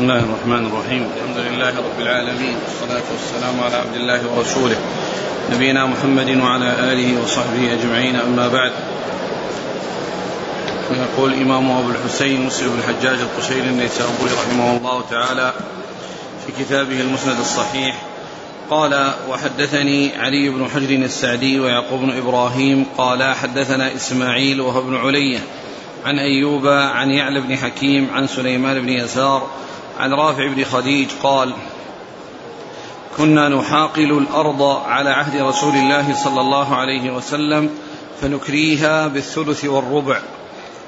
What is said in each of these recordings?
بسم الله الرحمن الرحيم الحمد لله رب العالمين والصلاة والسلام على عبد الله ورسوله نبينا محمد وعلى آله وصحبه أجمعين أما بعد يقول الإمام أبو الحسين مسلم بن الحجاج القشيري النيسابوري رحمه الله تعالى في كتابه المسند الصحيح قال وحدثني علي بن حجر السعدي ويعقوب بن إبراهيم قال حدثنا إسماعيل وهو ابن علية عن أيوب عن يعلى بن حكيم عن سليمان بن يسار عن رافع بن خديج قال كنا نحاقل الأرض على عهد رسول الله صلى الله عليه وسلم فنكريها بالثلث والربع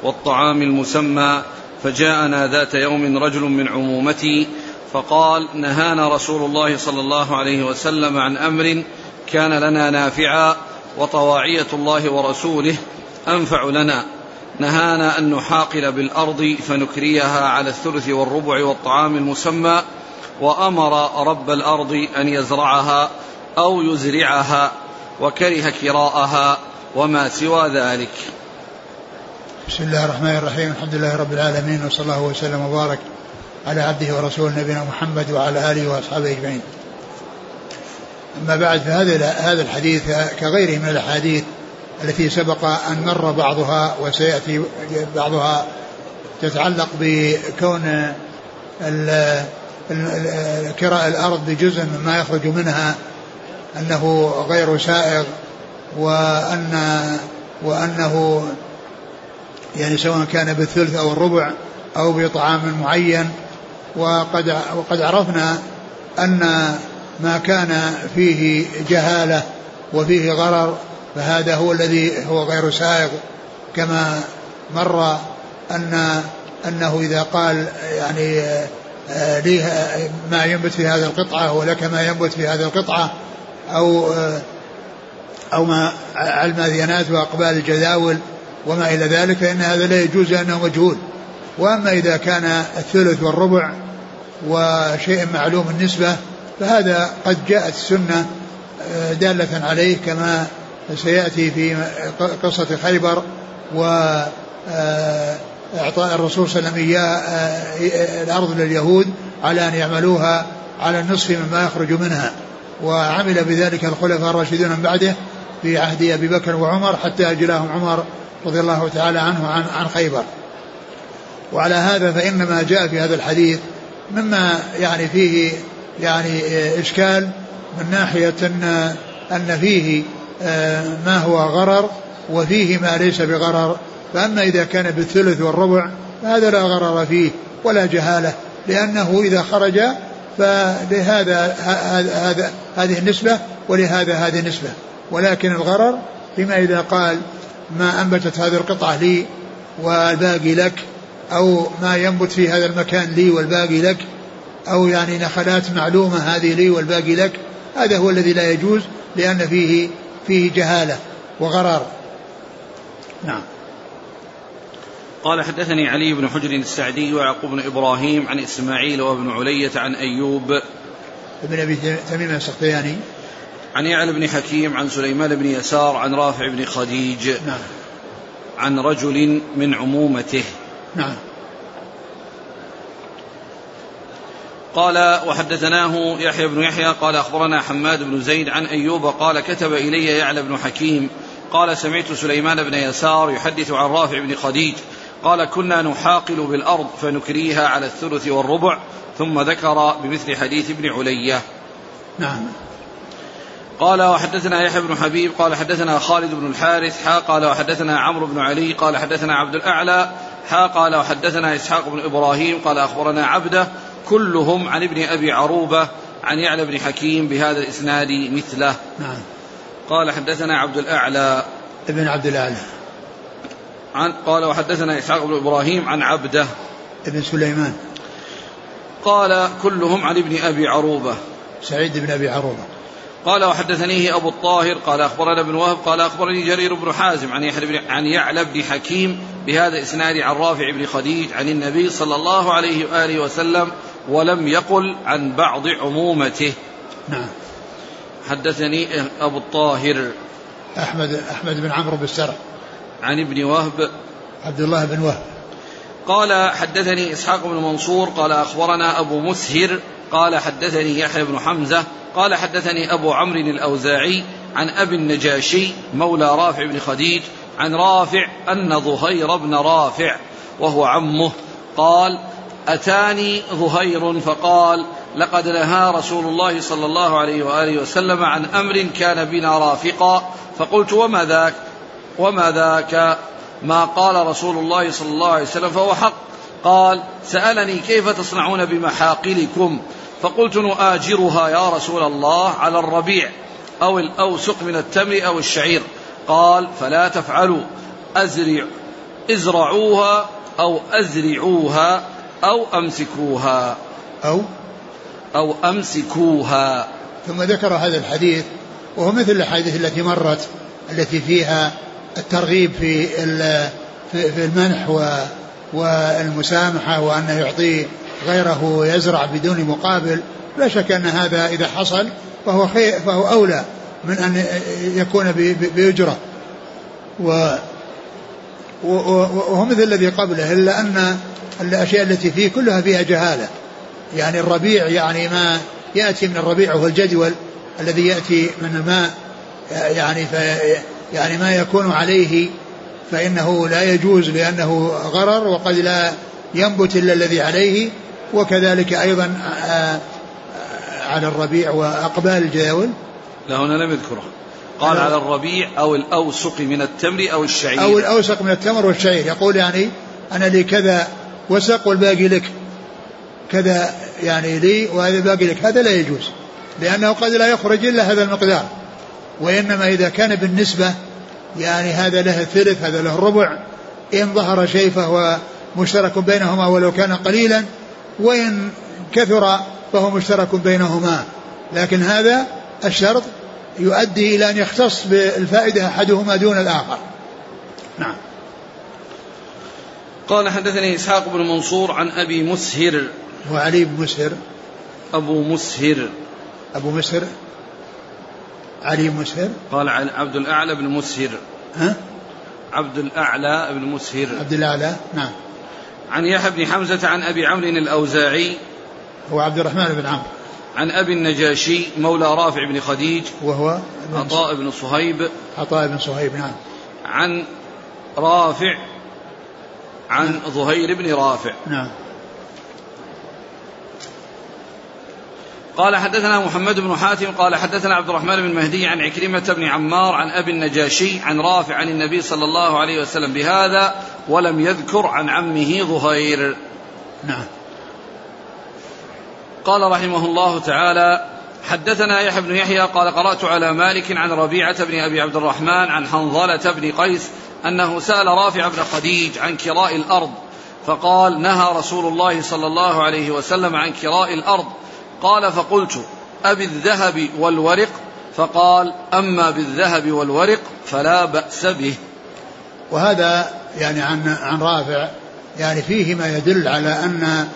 والطعام المسمى فجاءنا ذات يوم رجل من عمومتي فقال نهانا رسول الله صلى الله عليه وسلم عن أمر كان لنا نافعا وطواعية الله ورسوله أنفع لنا نهانا أن نحاقل بالأرض فنكريها على الثلث والربع والطعام المسمى وأمر رب الأرض أن يزرعها أو يزرعها وكره كراءها وما سوى ذلك بسم الله الرحمن الرحيم الحمد لله رب العالمين وصلى الله وسلم وبارك على عبده ورسوله نبينا محمد وعلى آله وأصحابه أجمعين. أما بعد فهذا هذا الحديث كغيره من الأحاديث التي سبق أن مر بعضها وسيأتي بعضها تتعلق بكون كراء الأرض بجزء مما يخرج منها أنه غير سائغ وأن وأنه يعني سواء كان بالثلث أو الربع أو بطعام معين. وقد وقد عرفنا أن ما كان فيه جهالة وفيه غرر فهذا هو الذي هو غير سائغ كما مر أن أنه إذا قال يعني آه، لي ما ينبت في هذه القطعة ولك ما ينبت في هذه القطعة أو آه، أو ما الماذينات وأقبال الجداول وما إلى ذلك فإن هذا لا يجوز لأنه مجهول. وأما إذا كان الثلث والربع وشيء معلوم النسبة فهذا قد جاءت السنة آه، دالة عليه كما سيأتي في قصة خيبر و آه، إعطاء الرسول صلى الله عليه وسلم إياه آه، الأرض لليهود على أن يعملوها على النصف مما يخرج منها. وعمل بذلك الخلفاء الراشدون من بعده في عهد أبي بكر وعمر حتى أجلاهم عمر رضي الله تعالى عنه عن, عن خيبر. وعلى هذا فإن ما جاء في هذا الحديث مما يعني فيه يعني إشكال من ناحية أن أن فيه آه، ما هو غرر وفيه ما ليس بغرر. فأما إذا كان بالثلث والربع فهذا لا غرر فيه ولا جهالة لأنه إذا خرج فلهذا هذا هذه النسبة ولهذا هذه النسبة. ولكن الغرر فيما إذا قال ما أنبتت هذه القطعة لي والباقي لك أو ما ينبت في هذا المكان لي والباقي لك أو يعني نخلات معلومة هذه لي والباقي لك هذا هو الذي لا يجوز لأن فيه فيه جهالة وغرار. نعم. قال حدثني علي بن حجر السعدي ويعقوب بن إبراهيم عن إسماعيل وابن علية عن أيوب. ابن أبي تميم السختياني عن يعلى بن حكيم عن سليمان بن يسار عن رافع بن خديج. نعم. عن رجل من عمومته. نعم. قال وحدثناه يحيى بن يحيى قال أخبرنا حماد بن زيد عن أيوب قال كتب إلي يعلى بن حكيم قال سمعت سليمان بن يسار يحدث عن رافع بن خديج قال كنا نحاقل بالأرض فنكريها على الثلث والربع ثم ذكر بمثل حديث ابن علية. نعم. قال وحدثنا يحيى بن حبيب قال حدثنا خالد بن الحارث حا قال وحدثنا عمرو بن علي قال حدثنا عبد الأعلى حا قال وحدثنا إسحاق بن إبراهيم قال أخبرنا عبده كلهم عن ابن أبي عروبة عن يعلى بن حكيم بهذا الإسناد مثله. نعم. قال حدثنا عبد الأعلى. ابن عبد الأعلى. عن قال وحدثنا إسحاق بن إبراهيم عن عبده. ابن سليمان. قال كلهم عن ابن أبي عروبة. سعيد بن أبي عروبة. قال وحدثنيه أبو الطاهر. قال أخبرنا ابن وهب. قال أخبرني جرير بن حازم عن بن عن يعلى بن حكيم بهذا الإسناد عن رافع بن خديج عن النبي صلى الله عليه وآله وسلم ولم يقل عن بعض عمومته. نعم. حدثني أبو الطاهر. أحمد أحمد بن عمرو بن السرع عن ابن وهب. عبد الله بن وهب. قال حدثني إسحاق بن منصور قال أخبرنا أبو مسهر قال حدثني يحيى بن حمزة قال حدثني أبو عمرو الأوزاعي عن أبي النجاشي مولى رافع بن خديج عن رافع أن ظهير بن رافع وهو عمه قال أتاني ظهير فقال لقد نهى رسول الله صلى الله عليه وآله وسلم عن أمر كان بنا رافقا. فقلت وما ذاك؟ وما ذاك؟ ما قال رسول الله صلى الله عليه وسلم فهو حق. قال سألني كيف تصنعون بمحاقلكم؟ فقلت نؤاجرها يا رسول الله على الربيع أو الأوسق من التمر أو الشعير. قال فلا تفعلوا أزرع إزرعوها أو أزرعوها. أو أمسكوها. أو أو أمسكوها. ثم ذكر هذا الحديث وهو مثل الأحاديث التي مرت التي فيها الترغيب في في المنح والمسامحة وأنه يعطي غيره يزرع بدون مقابل. لا شك أن هذا إذا حصل فهو خير فهو أولى من أن يكون بأجرة. و وهو مثل الذي قبله إلا أن الأشياء التي فيه كلها فيها جهالة. يعني الربيع يعني ما يأتي من الربيع وهو الجدول الذي يأتي من الماء. يعني يعني ما يكون عليه فإنه لا يجوز لأنه غرر وقد لا ينبت إلا الذي عليه. وكذلك أيضا آه، على الربيع وأقبال الجداول. لا هنا لم يذكره قال على الربيع أو الأوسق من التمر أو الشعير. أو الأوسق من التمر والشعير. يقول يعني أنا لي كذا وسق والباقي لك. كذا يعني لي وهذا باقي لك. هذا لا يجوز لأنه قد لا يخرج إلا هذا المقدار. وإنما إذا كان بالنسبة يعني هذا له الثلث هذا له الربع إن ظهر شيء فهو مشترك بينهما ولو كان قليلا وإن كثر فهو مشترك بينهما. لكن هذا الشرط يؤدي إلى أن يختص بالفائدة أحدهما دون الآخر. نعم. قال حدثني إسحاق بن منصور عن أبي مسهر. وعلي بن مسهر. أبو مسهر. أبو مسهر. علي بن مسهر. قال عن عبد الأعلى بن مسهر. ها؟ عبد الأعلى بن مسهر. عبد الأعلى. نعم. عن يحيى بن حمزة عن أبي عمرو الأوزاعي. هو عبد الرحمن بن عمرو. عن أبي النجاشي مولى رافع بن خديج. وهو عطاء بن صهيب. عطاء بن صهيب نعم. عن رافع عن ظهير بن رافع. نعم. قال حدثنا محمد بن حاتم قال حدثنا عبد الرحمن بن مهدي عن عكرمة بن عمار عن أبي النجاشي عن رافع عن النبي صلى الله عليه وسلم بهذا ولم يذكر عن عمه ظهير. نعم. قال رحمه الله تعالى حدثنا يحيى بن يحيى قال قرأت على مالك عن ربيعة بن أبي عبد الرحمن عن حنظلة بن قيس أنه سأل رافع بن خديج عن كراء الأرض فقال نهى رسول الله صلى الله عليه وسلم عن كراء الأرض. قال فقلت أبي الذهب والورق؟ فقال أما بالذهب والورق فلا بأس به. وهذا يعني عن عن رافع يعني فيه ما يدل على أن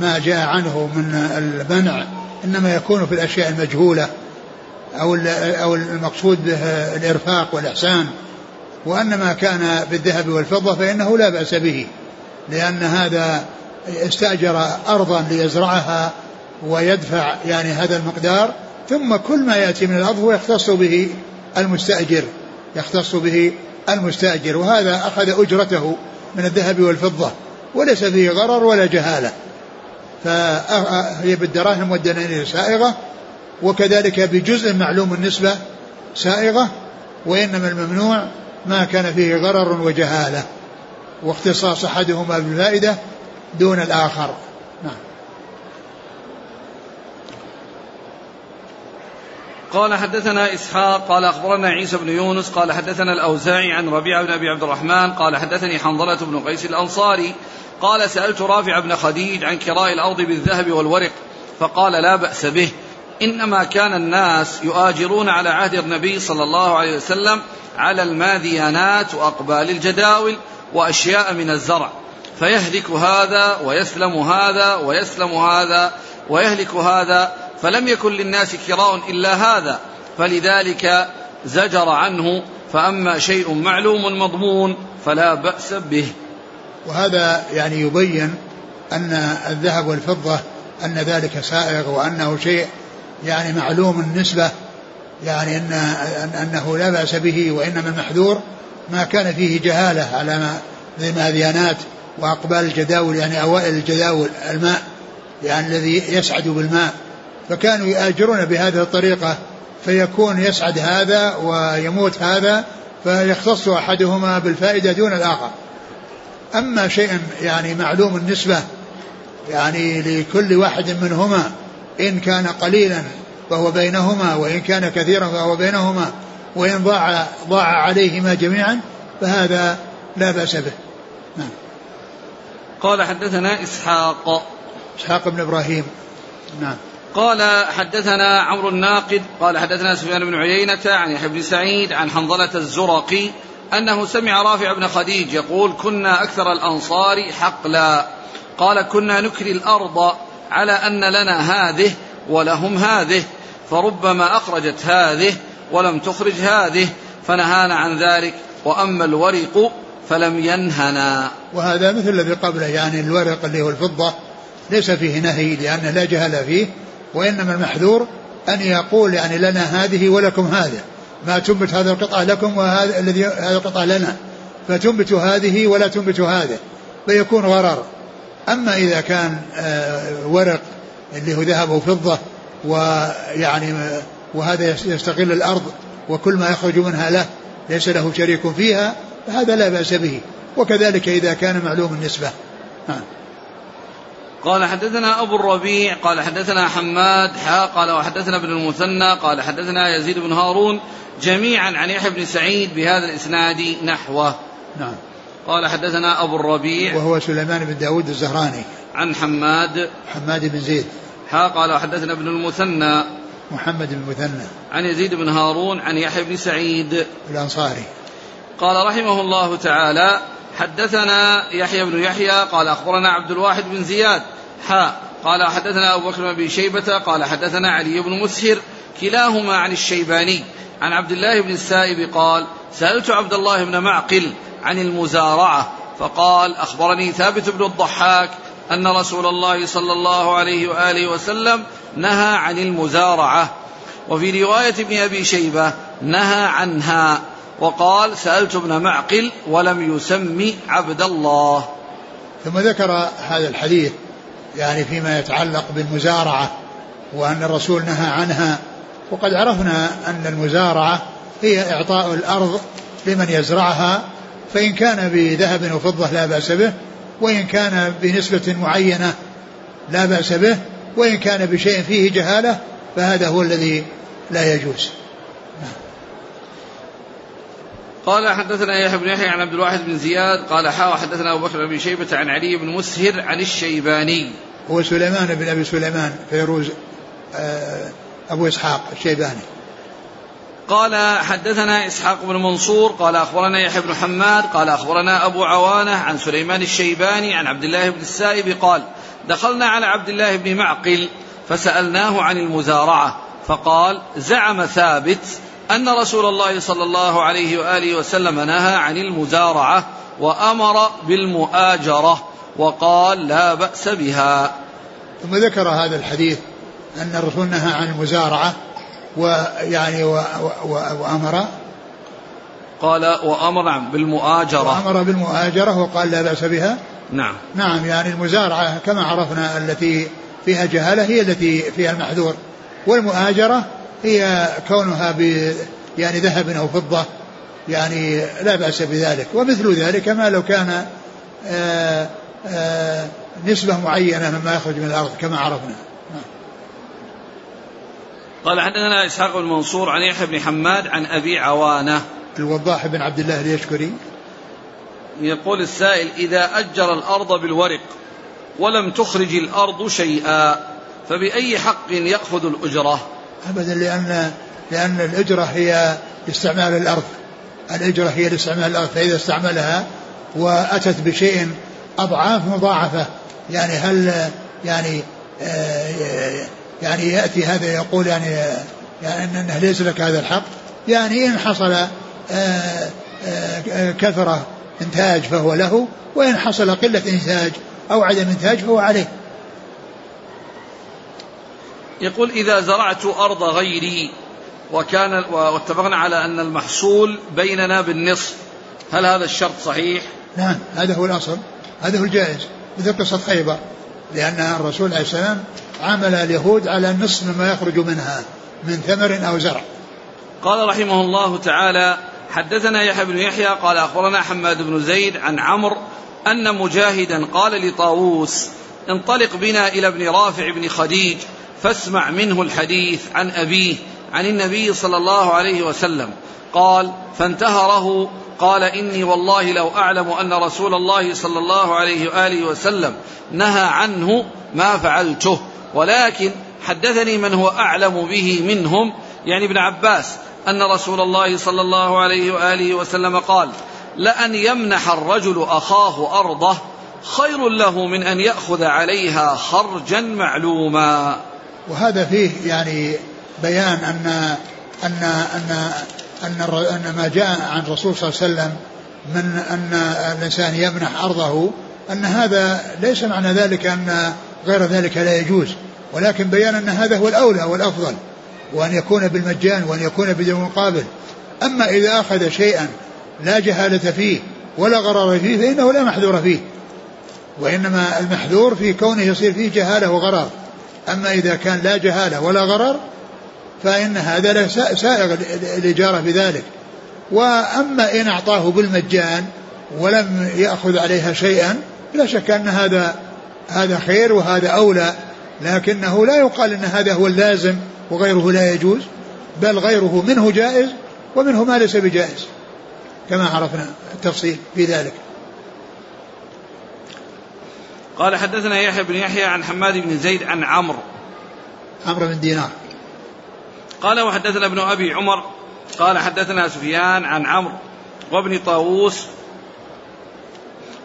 ما جاء عنه من المنع إنما يكون في الأشياء المجهولة أو أو المقصود به الإرفاق والإحسان. وأن ما كان بالذهب والفضة فإنه لا بأس به لأن هذا استأجر أرضا ليزرعها ويدفع يعني هذا المقدار ثم كل ما يأتي من الأرض هو يختص به المستأجر يختص به المستأجر وهذا أخذ أجرته من الذهب والفضة وليس فيه غرر ولا جهالة. فهي بالدراهم والدنانير سائغة وكذلك بجزء معلوم النسبة سائغة وإنما الممنوع ما كان فيه غرر وجهالة واختصاص أحدهما بالفائدة دون الآخر. نعم. قال حدثنا إسحاق قال أخبرنا عيسى بن يونس قال حدثنا الأوزاعي عن ربيعة بن أبي عبد الرحمن قال حدثني حنظلة بن قيس الأنصاري قال سألت رافع بن خديج عن كراء الأرض بالذهب والورق فقال لا بأس به إنما كان الناس يؤاجرون على عهد النبي صلى الله عليه وسلم على الماذيانات وأقبال الجداول وأشياء من الزرع. فيهلك هذا ويسلم هذا ويسلم هذا ويهلك هذا فلم يكن للناس كراء إلا هذا. فلذلك زجر عنه فأما شيء معلوم مضمون فلا بأس به. وهذا يعني يبين أن الذهب والفضة أن ذلك سائغ وأنه شيء يعني معلوم النسبة يعني أن أنه لا بأس به وإنما المحذور ما كان فيه جهالة على ما زي وأقبال الجداول يعني أوائل الجداول الماء يعني الذي يسعد بالماء. فكانوا يآجرون بهذه الطريقة فيكون يسعد هذا ويموت هذا فيختص أحدهما بالفائدة دون الآخر. أما شيء يعني معلوم النسبة يعني لكل واحد منهما إن كان قليلا فهو بينهما وإن كان كثيرا فهو بينهما وإن ضاع ضاع عليهما جميعا فهذا لا بأس به. نعم. قال حدثنا إسحاق. إسحاق بن إبراهيم. نعم. قال حدثنا عمرو الناقد قال حدثنا سفيان بن عيينة عن يحيى بن سعيد عن حنظلة الزرقي أنه سمع رافع بن خديج يقول كنا أكثر الأنصار حقلا. قال كنا نكري الأرض على أن لنا هذه ولهم هذه فربما أخرجت هذه ولم تخرج هذه فنهانا عن ذلك وأما الورق فلم ينهنا. وهذا مثل الذي قبله يعني الورق اللي هو الفضة ليس فيه نهي لأنه لا جهل فيه وإنما المحذور أن يقول يعني لنا هذه ولكم هذا ما تنبت هذا القطعة لكم وهذا الذي هذا القطعة لنا. فتنبت هذه ولا تنبت هذا فيكون غرر. أما إذا كان آه، ورق اللي هو ذهب وفضة ويعني وهذا يستغل الأرض وكل ما يخرج منها له ليس له شريك فيها فهذا لا بأس به. وكذلك إذا كان معلوم النسبة. ها. قال حدثنا أبو الربيع قال حدثنا حماد حا قال وحدثنا ابن المثنى قال حدثنا يزيد بن هارون جميعا عن يحيى بن سعيد بهذا الإسناد نحوه. نعم. قال حدثنا أبو الربيع وهو سليمان بن داود الزهراني. عن حماد. حماد بن زيد. حا قال وحدثنا ابن المثنى. محمد بن المثنى. عن يزيد بن هارون عن يحيى بن سعيد. الأنصاري. قال رحمه الله تعالى حدثنا يحيى بن يحيى قال أخبرنا عبد الواحد بن زياد. حا قال حدثنا أبو بكر بن شيبة قال حدثنا علي بن مسهر كلاهما عن الشيباني. عن عبد الله بن السائب قال سألت عبد الله بن معقل عن المزارعة فقال أخبرني ثابت بن الضحاك أن رسول الله صلى الله عليه وآله وسلم نهى عن المزارعة وفي رواية ابن أبي شيبة نهى عنها وقال سألت ابن معقل ولم يسم عبد الله. ثم ذكر هذا الحديث يعني فيما يتعلق بالمزارعة وأن الرسول نهى عنها وقد عرفنا أن المزارعة هي إعطاء الأرض لمن يزرعها فإن كان بذهب وفضة لا بأس به وإن كان بنسبة معينة لا بأس به وإن كان بشيء فيه جهالة فهذا هو الذي لا يجوز. قال حدثنا يحيى بن يحيى عن عبد الواحد بن زياد قال حا حدثنا أبو بكر بن شيبة عن علي بن مسهر عن الشيباني. هو سليمان بن أبي سليمان فيروز آه، أبو إسحاق الشيباني. قال حدثنا إسحاق بن منصور قال أخبرنا يحيى بن حماد قال أخبرنا أبو عوانة عن سليمان الشيباني عن عبد الله بن السائب قال دخلنا على عبد الله بن معقل فسألناه عن المزارعة فقال زعم ثابت أن رسول الله صلى الله عليه وآله وسلم نهى عن المزارعة وأمر بالمؤاجرة وقال لا بأس بها. ثم ذكر هذا الحديث أن الرسول نهى عن المزارعة ويعني وأمر قال وأمر بالمؤاجرة. وأمر بالمؤاجرة وقال لا بأس بها. نعم. نعم يعني المزارعة كما عرفنا التي فيها جهالة هي التي فيها المحذور. والمؤاجرة هي كونها ب يعني ذهب أو فضة يعني لا بأس بذلك. ومثل ذلك ما لو كان آآ آه، آآ آه، نسبة معينة مما يخرج من الأرض كما عرفنا. قال حدثنا إسحاق بن منصور عن يحيى بن حماد عن أبي عوانة. الوضاح بن عبد الله اليشكري. يقول السائل إذا أجر الأرض بالورق ولم تخرج الأرض شيئا فبأي حق يأخذ الأجرة؟ أبدا لأن لأن الأجرة هي لاستعمال الأرض. الأجرة هي لاستعمال الأرض فإذا استعملها وأتت بشيء أضعاف مضاعفة يعني هل يعني آه، يعني يأتي هذا يقول يعني يعني أنه ليس لك هذا الحق. يعني إن حصل آه، آه، كثرة إنتاج فهو له وإن حصل قلة إنتاج أو عدم إنتاج فهو عليه. يقول إذا زرعت أرض غيري وكان واتفقنا على أن المحصول بيننا بالنصف هل هذا الشرط صحيح؟ نعم هذا هو الأصل هذا هو الجائز. مثل قصة خيبر لأن الرسول عليه السلام عامل اليهود على نصف مما يخرج منها من ثمر أو زرع. قال رحمه الله تعالى حدثنا يحيى بن يحيى قال أخبرنا حماد بن زيد عن عمرو أن مجاهدا قال لطاووس انطلق بنا إلى ابن رافع بن خديج فاسمع منه الحديث عن أبيه عن النبي صلى الله عليه وسلم. قال فانتهره قال إني والله لو أعلم أن رسول الله صلى الله عليه وآله وسلم نهى عنه ما فعلته. ولكن حدثني من هو أعلم به منهم يعني ابن عباس أن رسول الله صلى الله عليه وآله وسلم قال لأن يمنح الرجل أخاه أرضه خير له من أن يأخذ عليها خرجا معلوما. وهذا فيه يعني بيان أن أن أن أن, أن ما جاء عن الرسول صلى الله عليه وسلم من أن الإنسان يمنح أرضه أن هذا ليس معنى ذلك أن غير ذلك لا يجوز. ولكن بيان أن هذا هو الأولى والأفضل وأن يكون بالمجان وأن يكون بدون مقابل أما إذا أخذ شيئا لا جهالة فيه ولا غرر فيه فإنه لا محذور فيه وإنما المحذور في كونه يصير فيه جهالة وغرر. أما إذا كان لا جهالة ولا غرر فإن هذا سائغ الإجارة بذلك. وأما إن أعطاه بالمجان ولم يأخذ عليها شيئا لا شك أن هذا هذا خير وهذا أولى لكنه لا يقال أن هذا هو اللازم وغيره لا يجوز بل غيره منه جائز ومنه ما ليس بجائز كما عرفنا التفصيل في ذلك. قال حدثنا يحيى بن يحيى عن حماد بن زيد عن عمرو. عمرو بن دينار. قال وحدثنا ابن أبي عمر قال حدثنا سفيان عن عمرو وابن طاووس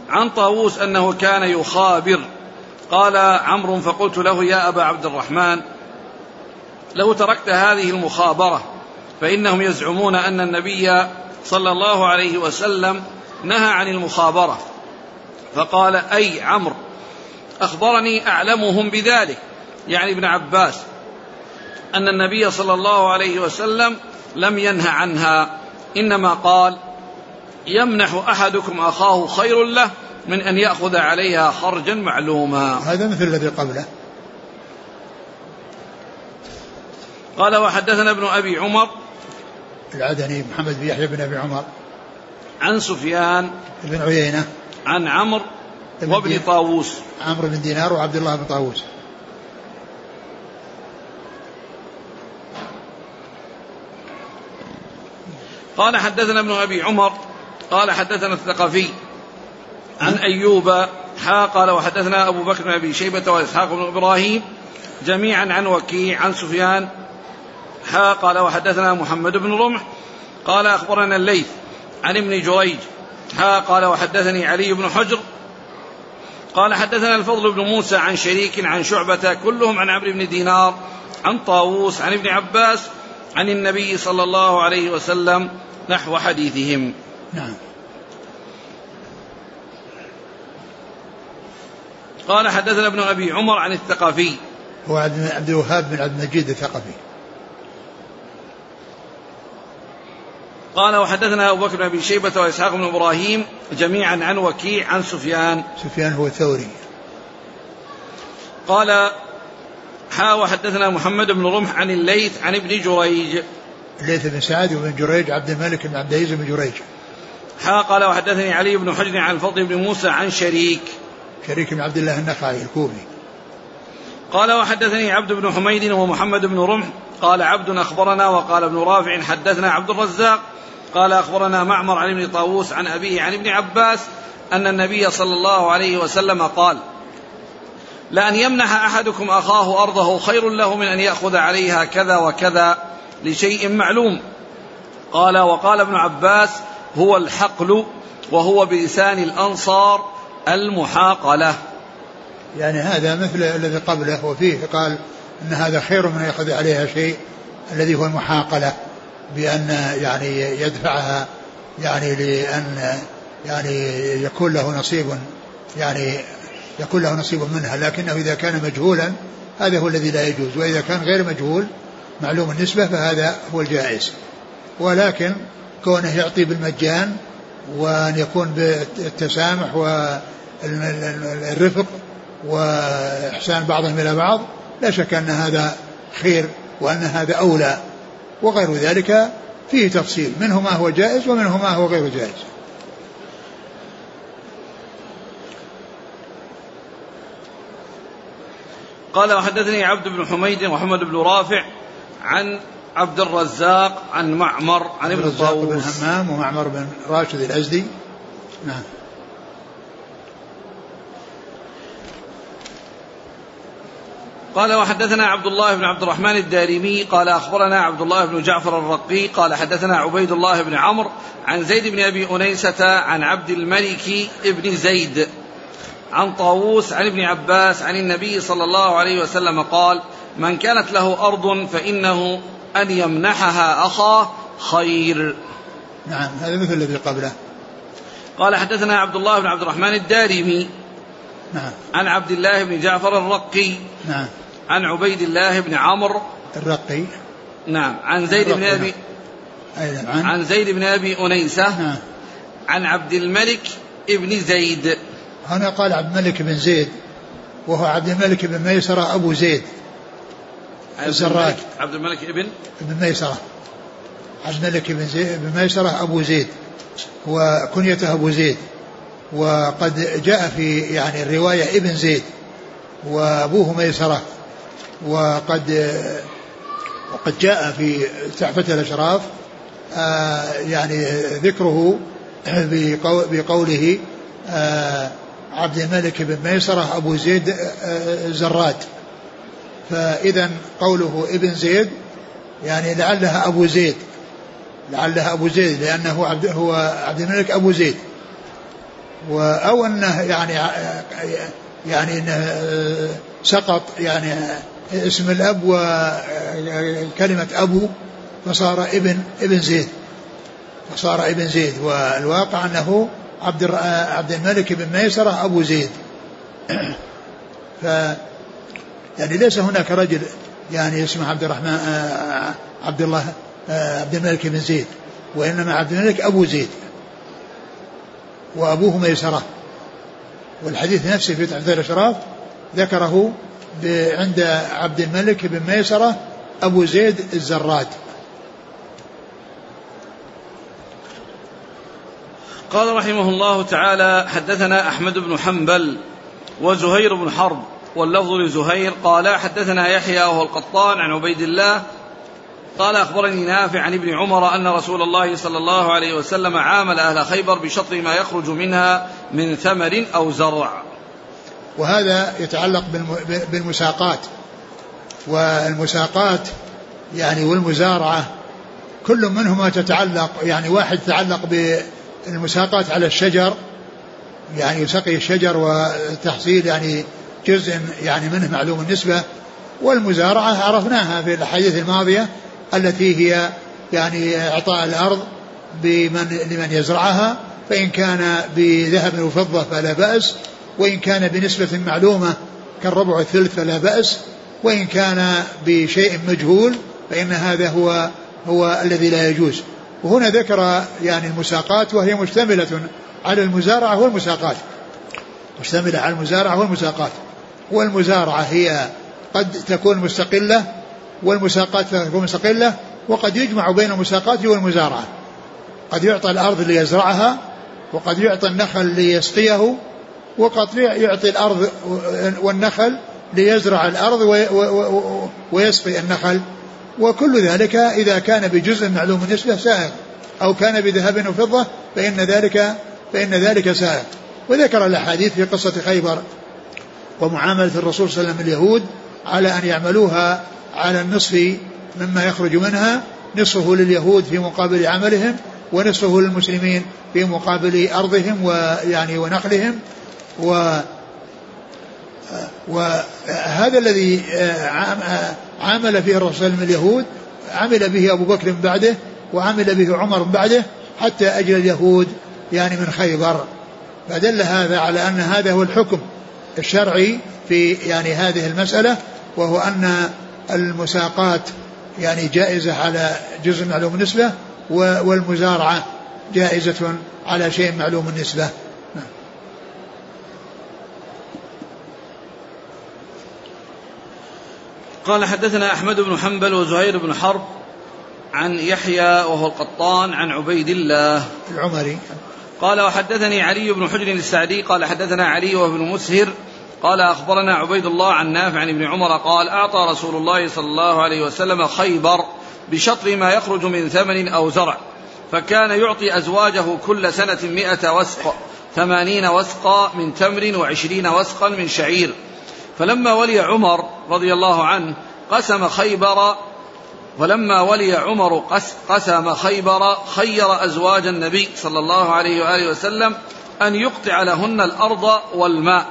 عن طاووس أنه كان يخابر قال عمرو فقلت له يا أبا عبد الرحمن لو تركت هذه المخابرة فإنهم يزعمون أن النبي صلى الله عليه وسلم نهى عن المخابرة. فقال أي عمرو أخبرني أعلمهم بذلك. يعني ابن عباس أن النبي صلى الله عليه وسلم لم ينه عنها إنما قال يمنح أحدكم أخاه خير له من أن يأخذ عليها خرجا معلوما. هذا مثل الذي قبله. قال وحدثنا ابن أبي عمر العدني محمد بن يحيى بن أبي عمر. عن سفيان بن عيينة. عن عمرو وابن طاووس. عمرو بن دينار وعبد الله بن طاووس. قال حدثنا ابن أبي عمر قال حدثنا الثقفي. عن أيوب حا قال وحدثنا أبو بكر بن أبي شيبة وإسحاق بن إبراهيم جميعا عن وكيع عن سفيان حا قال وحدثنا محمد بن رمح قال أخبرنا الليث عن ابن جريج حا قال وحدثني علي بن حجر قال حدثنا الفضل بن موسى عن شريك عن شعبة كلهم عن عمرو بن دينار عن طاووس عن ابن عباس عن النبي صلى الله عليه وسلم نحو حديثهم. نعم. قال حدثنا ابن أبي عمر عن الثقفي. هو عبد الوهاب بن عبد المجيد الثقفي. قال وحدثنا أبو بكر بن أبي شيبة وإسحاق بن إبراهيم جميعا عن وكيع عن سفيان. سفيان هو الثوري. قال حا وحدثنا محمد بن رمح عن الليث عن ابن جريج. الليث بن سعد وابن جريج عبد الملك بن عبد العزيز بن جريج. حا قال وحدثني علي بن حجر عن الفضل بن موسى عن شريك. شريك بن عبد الله النخعي الكوفي. قال وحدثني عبد بن حميد ومحمد بن رمح. قال عبد أخبرنا وقال ابن رافع حدثنا عبد الرزاق. قال أخبرنا معمر عن ابن طاووس عن أبيه عن ابن عباس أن النبي صلى الله عليه وسلم قال لأن يمنح أحدكم أخاه أرضه خير له من أن يأخذ عليها كذا وكذا لشيء معلوم. قال وقال ابن عباس هو الحقل وهو بلسان الأنصار المحاقلة. يعني هذا مثل الذي قبله وفيه قال أن هذا خير من يأخذ عليها شيء الذي هو المحاقلة بأن يعني يدفعها يعني لأن يعني يكون له نصيب يعني يكون له نصيب منها لكنه إذا كان مجهولا هذا هو الذي لا يجوز وإذا كان غير مجهول معلوم النسبة فهذا هو الجائز. ولكن كونه يعطي بالمجان وأن يكون بالتسامح والرفق وإحسان بعضهم إلى بعض لا شك أن هذا خير وأن هذا أولى وغير ذلك فيه تفصيل منه ما هو جائز ومنه ما هو غير جائز. قال وحدثني عبد بن حميد ومحمد بن رافع عن عبد الرزاق عن معمر عن ابن طاووس بن همام ومعمر بن راشد الأزدي. نعم. قال وحدثنا عبد الله بن عبد الرحمن الدارمي قال أخبرنا عبد الله بن جعفر الرقي قال حدثنا عبيد الله بن عمرو عن زيد بن أبي أنيسة عن عبد الملك بن زيد عن طاووس عن ابن عباس عن النبي صلى الله عليه وسلم قال من كانت له أرض فإنه أن يمنحها أخاه خير. نعم هذا مثل الذي قبله. قال حدثنا عبد الله بن عبد الرحمن الدارمي نعم. عن عبد الله بن جعفر الرقي نعم. عن عبيد الله بن عمرو. الرقي. نعم عن زيد بن ابي أيضا عن عن زيد بن أبي أنيسة. نعم. عن عبد الملك ابن زيد. هنا قال عبد الملك بن زيد وهو عبد الملك بن ميسرة أبو زيد. الزراج عبد الملك ابن بن ميسرة. عبد الملك بن زيد بن ميسرة أبو زيد وكنيته أبو زيد. وقد جاء في يعني الرواية ابن زيد وأبوه ميسرة. وقد وقد جاء في تحفة الأشراف آه يعني ذكره بقوله آه عبد الملك بن ميسرة أبو زيد آه زراد. فإذا قوله ابن زيد يعني لعلها أبو زيد لعلها أبو زيد لأنه عبد هو عبد الملك أبو زيد. أو أنه يعني يعني أنه سقط يعني اسم الأب وكلمة أبو فصار ابن ابن زيد. فصار ابن زيد. والواقع أنه عبد عبد الملك بن ميسرة أبو زيد. ف يعني ليس هناك رجل يعني اسمه عبد الرحمن عبد الله عبد الملك بن زيد. وإنما عبد الملك أبو زيد. وأبوه ميسرة. والحديث نفسه في تحذير الأشراف ذكره عند عبد الملك بن ميسرة أبو زيد الزراد. قال رحمه الله تعالى حدثنا أحمد بن حنبل وزهير بن حرب واللفظ لزهير قال حدثنا يحيى وهو القطان عن عبيد الله قال أخبرني نافع عن ابن عمر أن رسول الله صلى الله عليه وسلم عامل أهل خيبر بشطر ما يخرج منها من ثمر أو زرع. وهذا يتعلق بالمساقات. والمساقات يعني والمزارعة كل منهما تتعلق يعني واحد يتعلق بالمساقات على الشجر يعني يسقي الشجر وتحصيل يعني جزء يعني منه معلوم النسبة. والمزارعة عرفناها في الحديث الماضية التي هي يعني إعطاء الأرض بمن لمن يزرعها فإن كان بذهب وفضة فلا بأس. وإن كان بنسبة معلومة كالربع الثلث فلا بأس وإن كان بشيء مجهول فإن هذا هو هو الذي لا يجوز. وهنا ذكر يعني المساقات وهي مشتملة على المزارعة والمساقات. مشتملة على المزارعة والمساقات. والمزارعة هي قد تكون مستقلة والمساقات تكون مستقلة وقد يجمع بين المساقات والمزارعة. قد يعطى الأرض ليزرعها وقد يعطى النخل ليسقيه وقد يعطي الأرض والنخل ليزرع الأرض ويسقي النخل. وكل ذلك إذا كان بجزء معلوم النسبة سائغ أو كان بذهب وفضة فإن ذلك فإن ذلك سائغ وذكر الأحاديث في قصة خيبر ومعاملة الرسول صلى الله عليه وسلم اليهود على أن يعملوها على النصف مما يخرج منها نصفه لليهود في مقابل عملهم ونصفه للمسلمين في مقابل أرضهم ويعني ونقلهم. و وهذا الذي عامل فيه الرسول صلى الله عليه وسلم اليهود عمل به أبو بكر بعده وعمل به عمر بعده حتى أجل اليهود يعني من خيبر. فدل هذا على أن هذا هو الحكم الشرعي في يعني هذه المسألة وهو أن المساقات يعني جائزة على جزء معلوم النسبة والمزارعة جائزة على شيء معلوم النسبة. قال حدثنا أحمد بن حنبل وزهير بن حرب عن يحيى وهو القطان عن عبيد الله. العمري قال وحدثني علي بن حجر السعدي قال حدثنا علي وابن مسهر قال أخبرنا عبيد الله عن نافع عن ابن عمر قال أعطى رسول الله صلى الله عليه وسلم خيبر بشطر ما يخرج من ثمن أو زرع فكان يعطي أزواجه كل سنة مئة وسق ثمانين وسقا من تمر وعشرين وسقا من شعير. فلما ولي عمر رضي الله عنه قسم خيبر ولما ولي عمر قسم خيبر خير أزواج النبي صلى الله عليه وآله وسلم أن يقطع لهن الأرض والماء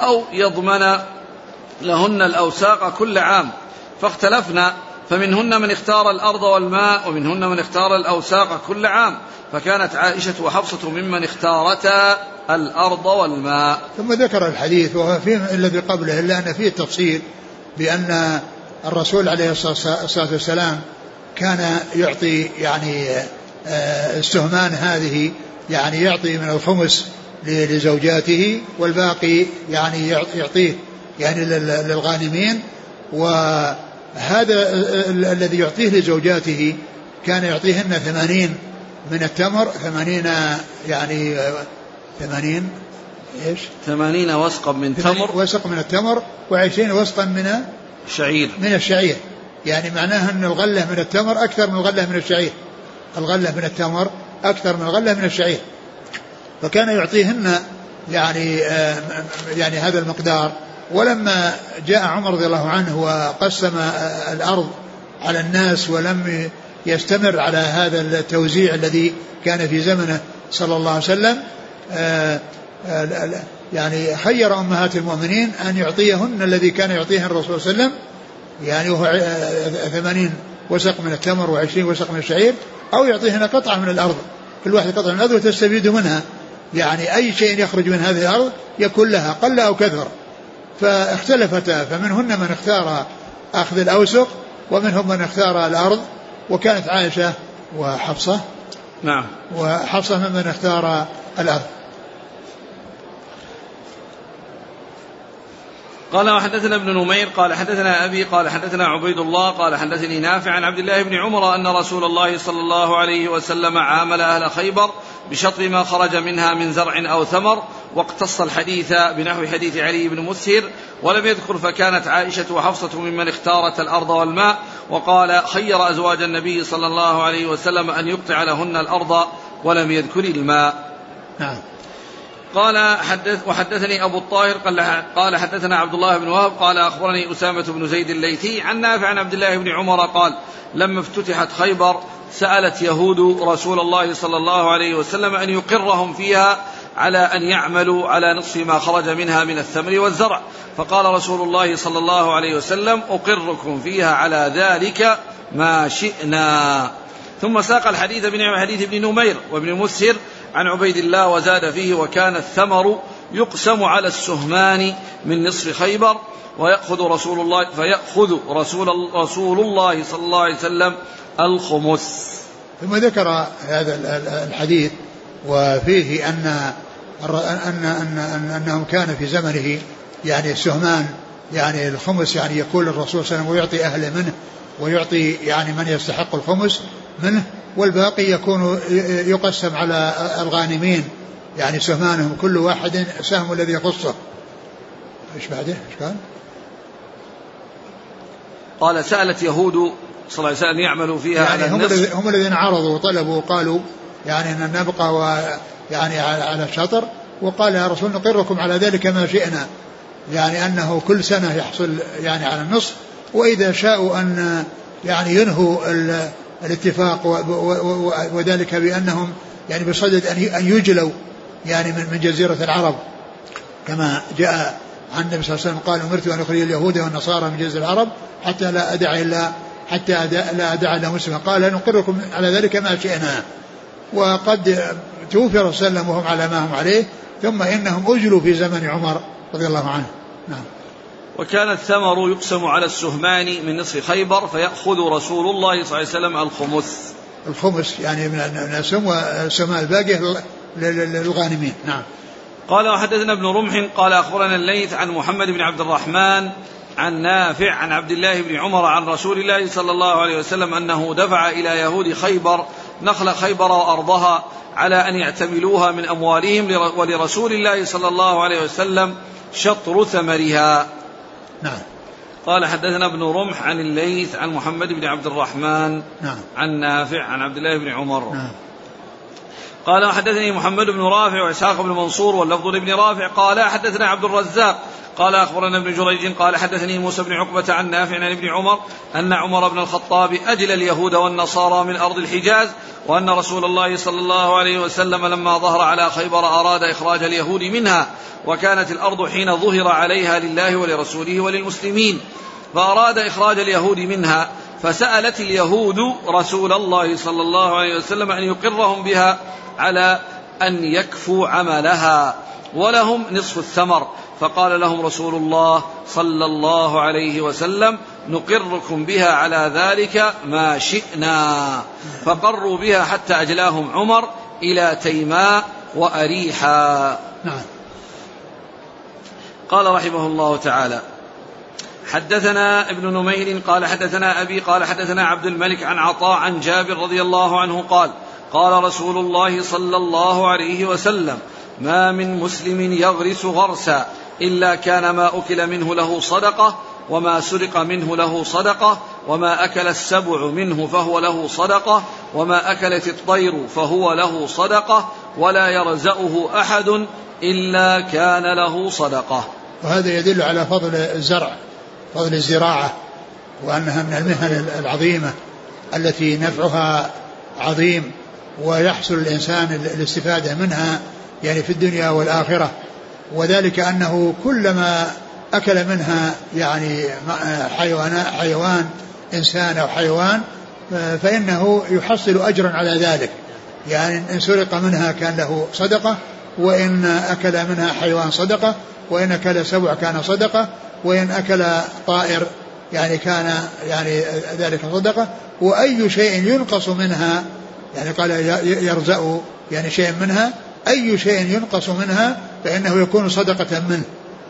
أو يضمن لهن الأوساق كل عام. فاختلفنا فمنهن من اختار الأرض والماء ومنهن من اختار الأوساق كل عام. فكانت عائشة وحفصة ممن اختارتا الأرض والماء. ثم ذكر الحديث وهو فيه الذي قبله إلا أن فيه تفصيل بأن الرسول عليه الصلاة والسلام كان يعطي يعني آه، السهمان هذه يعني يعطي من الخمس لزوجاته والباقي يعني يعطيه يعني للغانمين. وهذا الذي يعطيه لزوجاته كان يعطيهن ثمانين من التمر ثمانين يعني ثمانين؟ إيش؟ ثمانين وسقا من تمر. وسق من التمر وعشرين وسقا من الشعير من الشعير. يعني معناها أن الغلة من التمر أكثر من الغلة من الشعير. الغلة من التمر أكثر من الغلة من الشعير. فكان يعطيهن يعني آه يعني هذا المقدار. ولما جاء عمر رضي الله عنه وقسم آه الأرض على الناس ولم يستمر على هذا التوزيع الذي كان في زمنه صلى الله عليه وسلم يعني خير أمهات المؤمنين أن يعطيهن الذي كان يعطيه الرسول صلى الله عليه وسلم يعني وهو ثمانين وسق من التمر وعشرين وسق من الشعير أو يعطيهن قطعة من الأرض. كل واحد قطعة من الأرض وتستفيد منها. يعني أي شيء يخرج من هذه الأرض يكون لها قل أو كثر. فاختلفتا فمنهن من اختار أخذ الأوسق ومنهم من اختار الأرض وكانت عائشة وحفصة نعم. وحفصة ممن اختار الأرض. قال وحدثنا ابن نمير قال حدثنا أبي قال حدثنا عبيد الله قال حدثني نافع عن عبد الله بن عمر أن رسول الله صلى الله عليه وسلم عامل أهل خيبر بشطر ما خرج منها من زرع أو ثمر واقتص الحديث بنحو حديث علي بن مسهر ولم يذكر فكانت عائشة وحفصة ممن اختارت الأرض والماء وقال خير أزواج النبي صلى الله عليه وسلم أن يقطع لهن الأرض ولم يذكر الماء. نعم. قال حدث وحدثني أبو الطاهر قال, قال حدثنا عبد الله بن وهب قال أخبرني أسامة بن زيد الليثي عن نافع عن عبد الله بن عمر قال لما افتتحت خيبر سألت يهود رسول الله صلى الله عليه وسلم أن يقرهم فيها على أن يعملوا على نصف ما خرج منها من الثمر والزرع. فقال رسول الله صلى الله عليه وسلم أقركم فيها على ذلك ما شئنا. ثم ساق الحديث بنعم حديث ابن نمير وابن مسهر عن عبيد الله وزاد فيه وكان الثمر يقسم على السهمان من نصف خيبر ويأخذ رسول الله فيأخذ رسول رسول الله صلى الله عليه وسلم الخمس. ثم ذكر هذا الحديث وفيه أن أن أن أن أنهم كان في زمنه يعني السهمان يعني الخمس يعني يكون الرسول صلى الله عليه وسلم ويعطي أهله منه ويعطي يعني من يستحق الخمس منه والباقي يكون يقسم على الغانمين. يعني سهمانهم كل واحد سهم الذي يخصه. إيش بعده؟ إيش قال؟ قال سألت يهود صلى الله عليه وسلم يعملوا فيها يعني على هم, هم الذين عرضوا وطلبوا وقالوا يعني إن نبقى و يعني على الشطر وقال يا رسول نقركم على ذلك ما شئنا. يعني أنه كل سنة يحصل يعني على النصف وإذا شاءوا أن يعني ينهوا الاتفاق وذلك بأنهم يعني بصدد أن يجلوا يعني من جزيرة العرب. كما جاء عن النبي صلى الله عليه وسلم قال أمرت أن أخرج اليهود والنصارى من جزيرة العرب حتى لا أدع إلا حتى لا أدع إلا مسلما قال نقركم على ذلك ما شئنا. وقد توفي رسول الله وهم على ما هم عليه. ثم إنهم أجلوا في زمن عمر رضي الله عنه. نعم. وكان الثمر يقسم على السهمان من نصف خيبر فيأخذ رسول الله صلى الله عليه وسلم الخمس. الخمس يعني من السم والسماء الباقية للغانمين. نعم. قال وحدثنا ابن رمح قال أخبرنا الليث عن محمد بن عبد الرحمن عن نافع عن عبد الله بن عمر عن رسول الله صلى الله عليه وسلم أنه دفع إلى يهود خيبر نخل خيبر وأرضها على أن يعتملوها من أموالهم ولرسول الله صلى الله عليه وسلم شطر ثمرها. نعم. قال حدثنا ابن رمح عن الليث عن محمد بن عبد الرحمن نعم. عن نافع عن عبد الله بن عمر. نعم. قال وحدثني محمد بن رافع وإسحاق بن منصور واللفظ لابن رافع. قال حدثنا عبد الرزاق. قال أخبرنا ابن جريج قال حدثني موسى بن عقبة عن نافع عن ابن عمر أن عمر بن الخطاب أجل اليهود والنصارى من أرض الحجاز وأن رسول الله صلى الله عليه وسلم لما ظهر على خيبر أراد إخراج اليهود منها وكانت الأرض حين ظهر عليها لله ولرسوله وللمسلمين. فأراد إخراج اليهود منها فسألت اليهود رسول الله صلى الله عليه وسلم أن يقرهم بها على أن يكفوا عملها ولهم نصف الثمر. فقال لهم رسول الله صلى الله عليه وسلم نقركم بها على ذلك ما شئنا. فقروا بها حتى أجلاهم عمر إلى تيماء وأريحا. نعم. قال رحمه الله تعالى حدثنا ابن نمير قال حدثنا أبي قال حدثنا عبد الملك عن عطاء عن جابر رضي الله عنه قال قال رسول الله صلى الله عليه وسلم ما من مسلم يغرس غرسا إلا كان ما أكل منه له صدقة وما سرق منه له صدقة وما أكل السبع منه فهو له صدقة وما أكلت الطير فهو له صدقة ولا يرزأه أحد إلا كان له صدقة. وهذا يدل على فضل الزرع فضل الزراعة وأنها من المهن العظيمة التي نفعها عظيم ويحصل الإنسان الاستفادة منها يعني في الدنيا والآخرة. وذلك أنه كلما أكل منها يعني حيوان حيوان إنسان أو حيوان فإنه يحصل أجرا على ذلك. يعني إن سرق منها كان له صدقة وإن أكل منها حيوان صدقة وإن أكل سبع كان صدقة وإن أكل طائر يعني كان يعني ذلك صدقة. وأي شيء ينقص منها يعني قال يرزأ يعني شيء منها أي شيء ينقص منها فإنه يكون صدقة منه.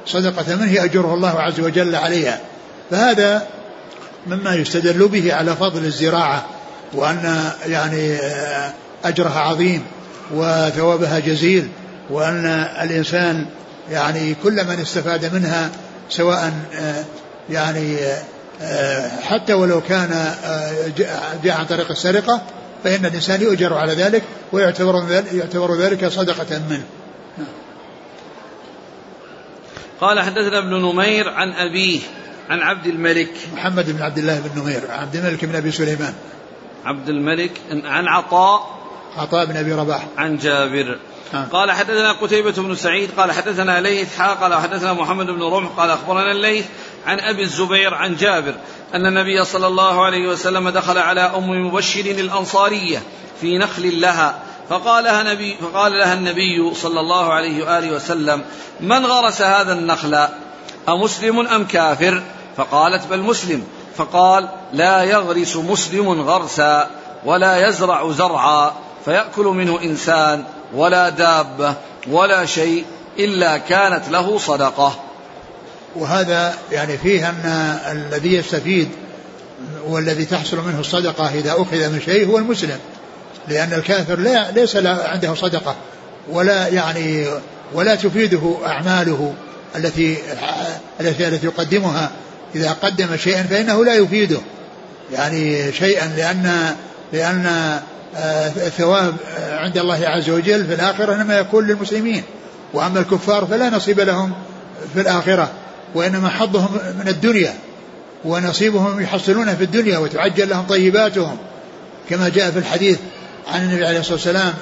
صدقة منه يأجره الله عز وجل عليها. فهذا مما يستدل به على فضل الزراعة وأن يعني أجرها عظيم وثوابها جزيل وأن الإنسان يعني كل من استفاد منها سواء يعني حتى ولو كان جاء عن طريق السرقة فإن الإنسان يؤجر على ذلك ويعتبر يعتبر ذلك صدقة منه. قال حدثنا ابن نمير عن أبيه عن عبد الملك. محمد بن عبد الله بن نمير عبد الملك بن أبي سليمان. عبد الملك عن عطاء. عطاء بن أبي رباح. عن جابر. آه. قال حدثنا قتيبة بن سعيد قال حدثنا ليث حا قال حدثنا محمد بن رمح قال أخبرنا الليث عن أبي الزبير عن جابر أن النبي صلى الله عليه وسلم دخل على أم مبشر الأنصارية في نخل لها. فقال لها, نبي فقال لها النبي صلى الله عليه وآله وسلم من غرس هذا النخل أمسلم أم كافر؟ فقالت بل مسلم. فقال لا يغرس مسلم غرسا ولا يزرع زرعا فيأكل منه إنسان ولا دابة ولا شيء إلا كانت له صدقة. وهذا يعني فيه أن الذي يستفيد والذي تحصل منه الصدقة إذا أخذ من شيء هو المسلم. لأن الكافر لا ليس عنده صدقة ولا يعني ولا تفيده أعماله التي التي التي يقدمها. إذا قدم شيئا فإنه لا يفيده. يعني شيئا لأن لأن الثواب عند الله عز وجل في الآخرة إنما يكون للمسلمين. وأما الكفار فلا نصيب لهم في الآخرة وإنما حظهم من الدنيا ونصيبهم يحصلونه في الدنيا وتعجل لهم طيباتهم. كما جاء في الحديث عن النبي عليه الصلاة والسلام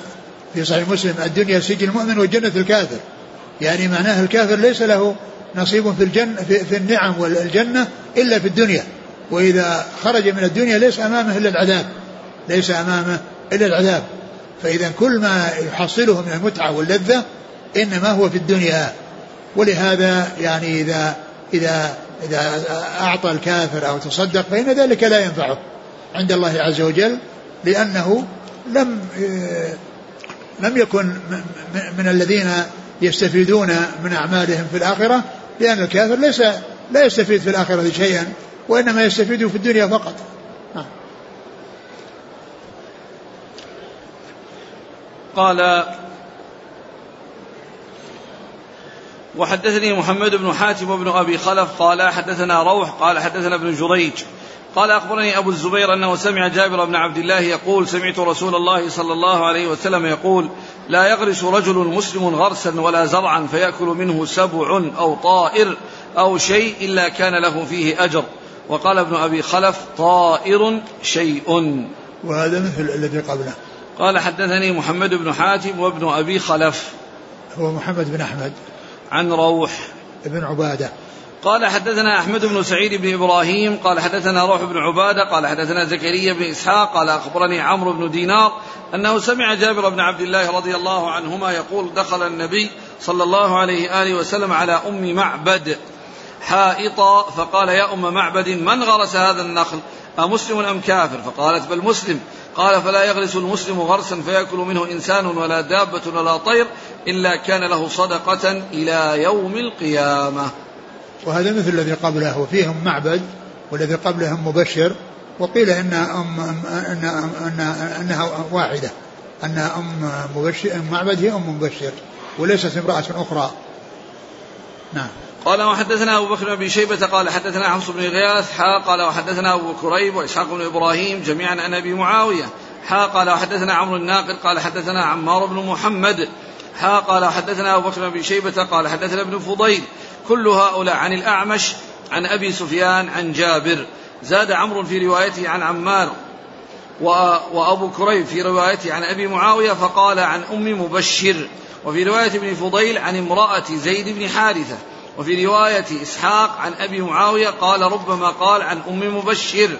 في صحيح مسلم الدنيا سجن المؤمن والجنة الكافر. يعني معناه الكافر ليس له نصيب في الجنة في, في النعم والجنة إلا في الدنيا. وإذا خرج من الدنيا ليس أمامه إلا العذاب. ليس أمامه إلا العذاب. فإذا كل ما يحصله من المتعة واللذة إنما هو في الدنيا. ولهذا يعني إذا إذا إذا أعطى الكافر أو تصدق فإن ذلك لا ينفعه عند الله عز وجل لأنه لم لم يكن من الذين يستفيدون من أعمالهم في الآخرة لأن الكافر ليس لا يستفيد في الآخرة شيئا وإنما يستفيد في الدنيا فقط. قال وحدثني محمد بن حاتم وابن أبي خلف قال حدثنا روح قال حدثنا ابن جريج قال أخبرني أبو الزبير أنه سمع جابر بن عبد الله يقول سمعت رسول الله صلى الله عليه وسلم يقول لا يغرس رجل مسلم غرسا ولا زرعا فيأكل منه سبع أو طائر أو شيء إلا كان له فيه أجر. وقال ابن أبي خلف طائر شيء. وهذا مثل الذي قبله. قال حدثني محمد بن حاتم وابن أبي خلف. هو محمد بن أحمد. عن روح. بن عبادة. قال حدثنا أحمد بن سعيد بن إبراهيم قال حدثنا روح بن عبادة قال حدثنا زكريا بن إسحاق قال أخبرني عمرو بن دينار أنه سمع جابر بن عبد الله رضي الله عنهما يقول دخل النبي صلى الله عليه آله وسلم على أم معبد حائطا فقال يا أم معبد من غرس هذا النخل؟ أمسلم أم كافر؟ فقالت بل مسلم. قال فلا يغرس المسلم غرسا فيأكل منه إنسان ولا دابة ولا طير إلا كان له صدقة إلى يوم القيامة. وهذا مثل الذي قبله وفيهم معبد والذي قبلهم مبشر وقيل إن أم أن أن أنها واحدة أن أم مبشر معبد هي أم مبشر وليست امرأة أخرى. نعم. قال وحدثنا أبو بكر بن شيبة قال حدثنا حفص بن غياث حا قال وحدثنا أبو كريب وإسحاق بن إبراهيم جميعا عن أبي معاوية حا قال وحدثنا عمرو الناقد قال حدثنا عمار بن محمد حا قال حدثنا أبو بكر بن شيبة قال حدثنا ابن فضيل كل هؤلاء عن الأعمش عن أبي سفيان عن جابر. زاد عمرو في روايته عن عمار وأبو كريب في روايته عن أبي معاوية فقال عن أم مبشر. وفي رواية ابن فضيل عن امرأة زيد بن حارثة. وفي رواية إسحاق عن أبي معاوية قال ربما قال عن أم مبشر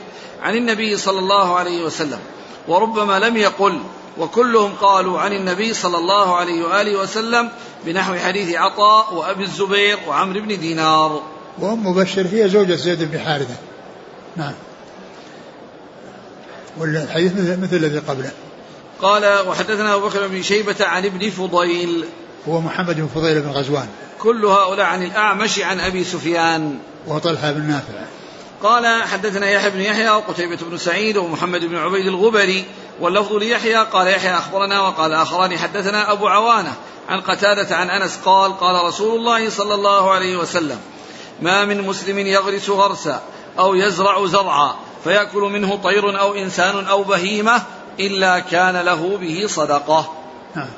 عن النبي صلى الله عليه وسلم. وربما لم يقل وكلهم قالوا عن النبي صلى الله عليه وآله وسلم بنحو حديث عطاء وأبي الزبير وعمرو بن دينار. وأم مبشر هي زوجة زيد بن حارثة. نعم. والحديث مثل, مثل الذي قبله. قال وحدثنا أبو بكر بن شيبة عن ابن فضيل. هو محمد بن فضيل بن غزوان. كل هؤلاء عن الأعمش عن أبي سفيان. وطلحة بن نافع. قال حدثنا يحيى بن يحيى وقتيبة بن سعيد ومحمد بن عبيد الغبري واللفظ ليحيى قال يحيى أخبرنا وقال آخران حدثنا أبو عوانة عن قتادة عن أنس قال قال رسول الله صلى الله عليه وسلم ما من مسلم يغرس غرسا أو يزرع زرعا فيأكل منه طير أو إنسان أو بهيمة إلا كان له به صدقة نعم.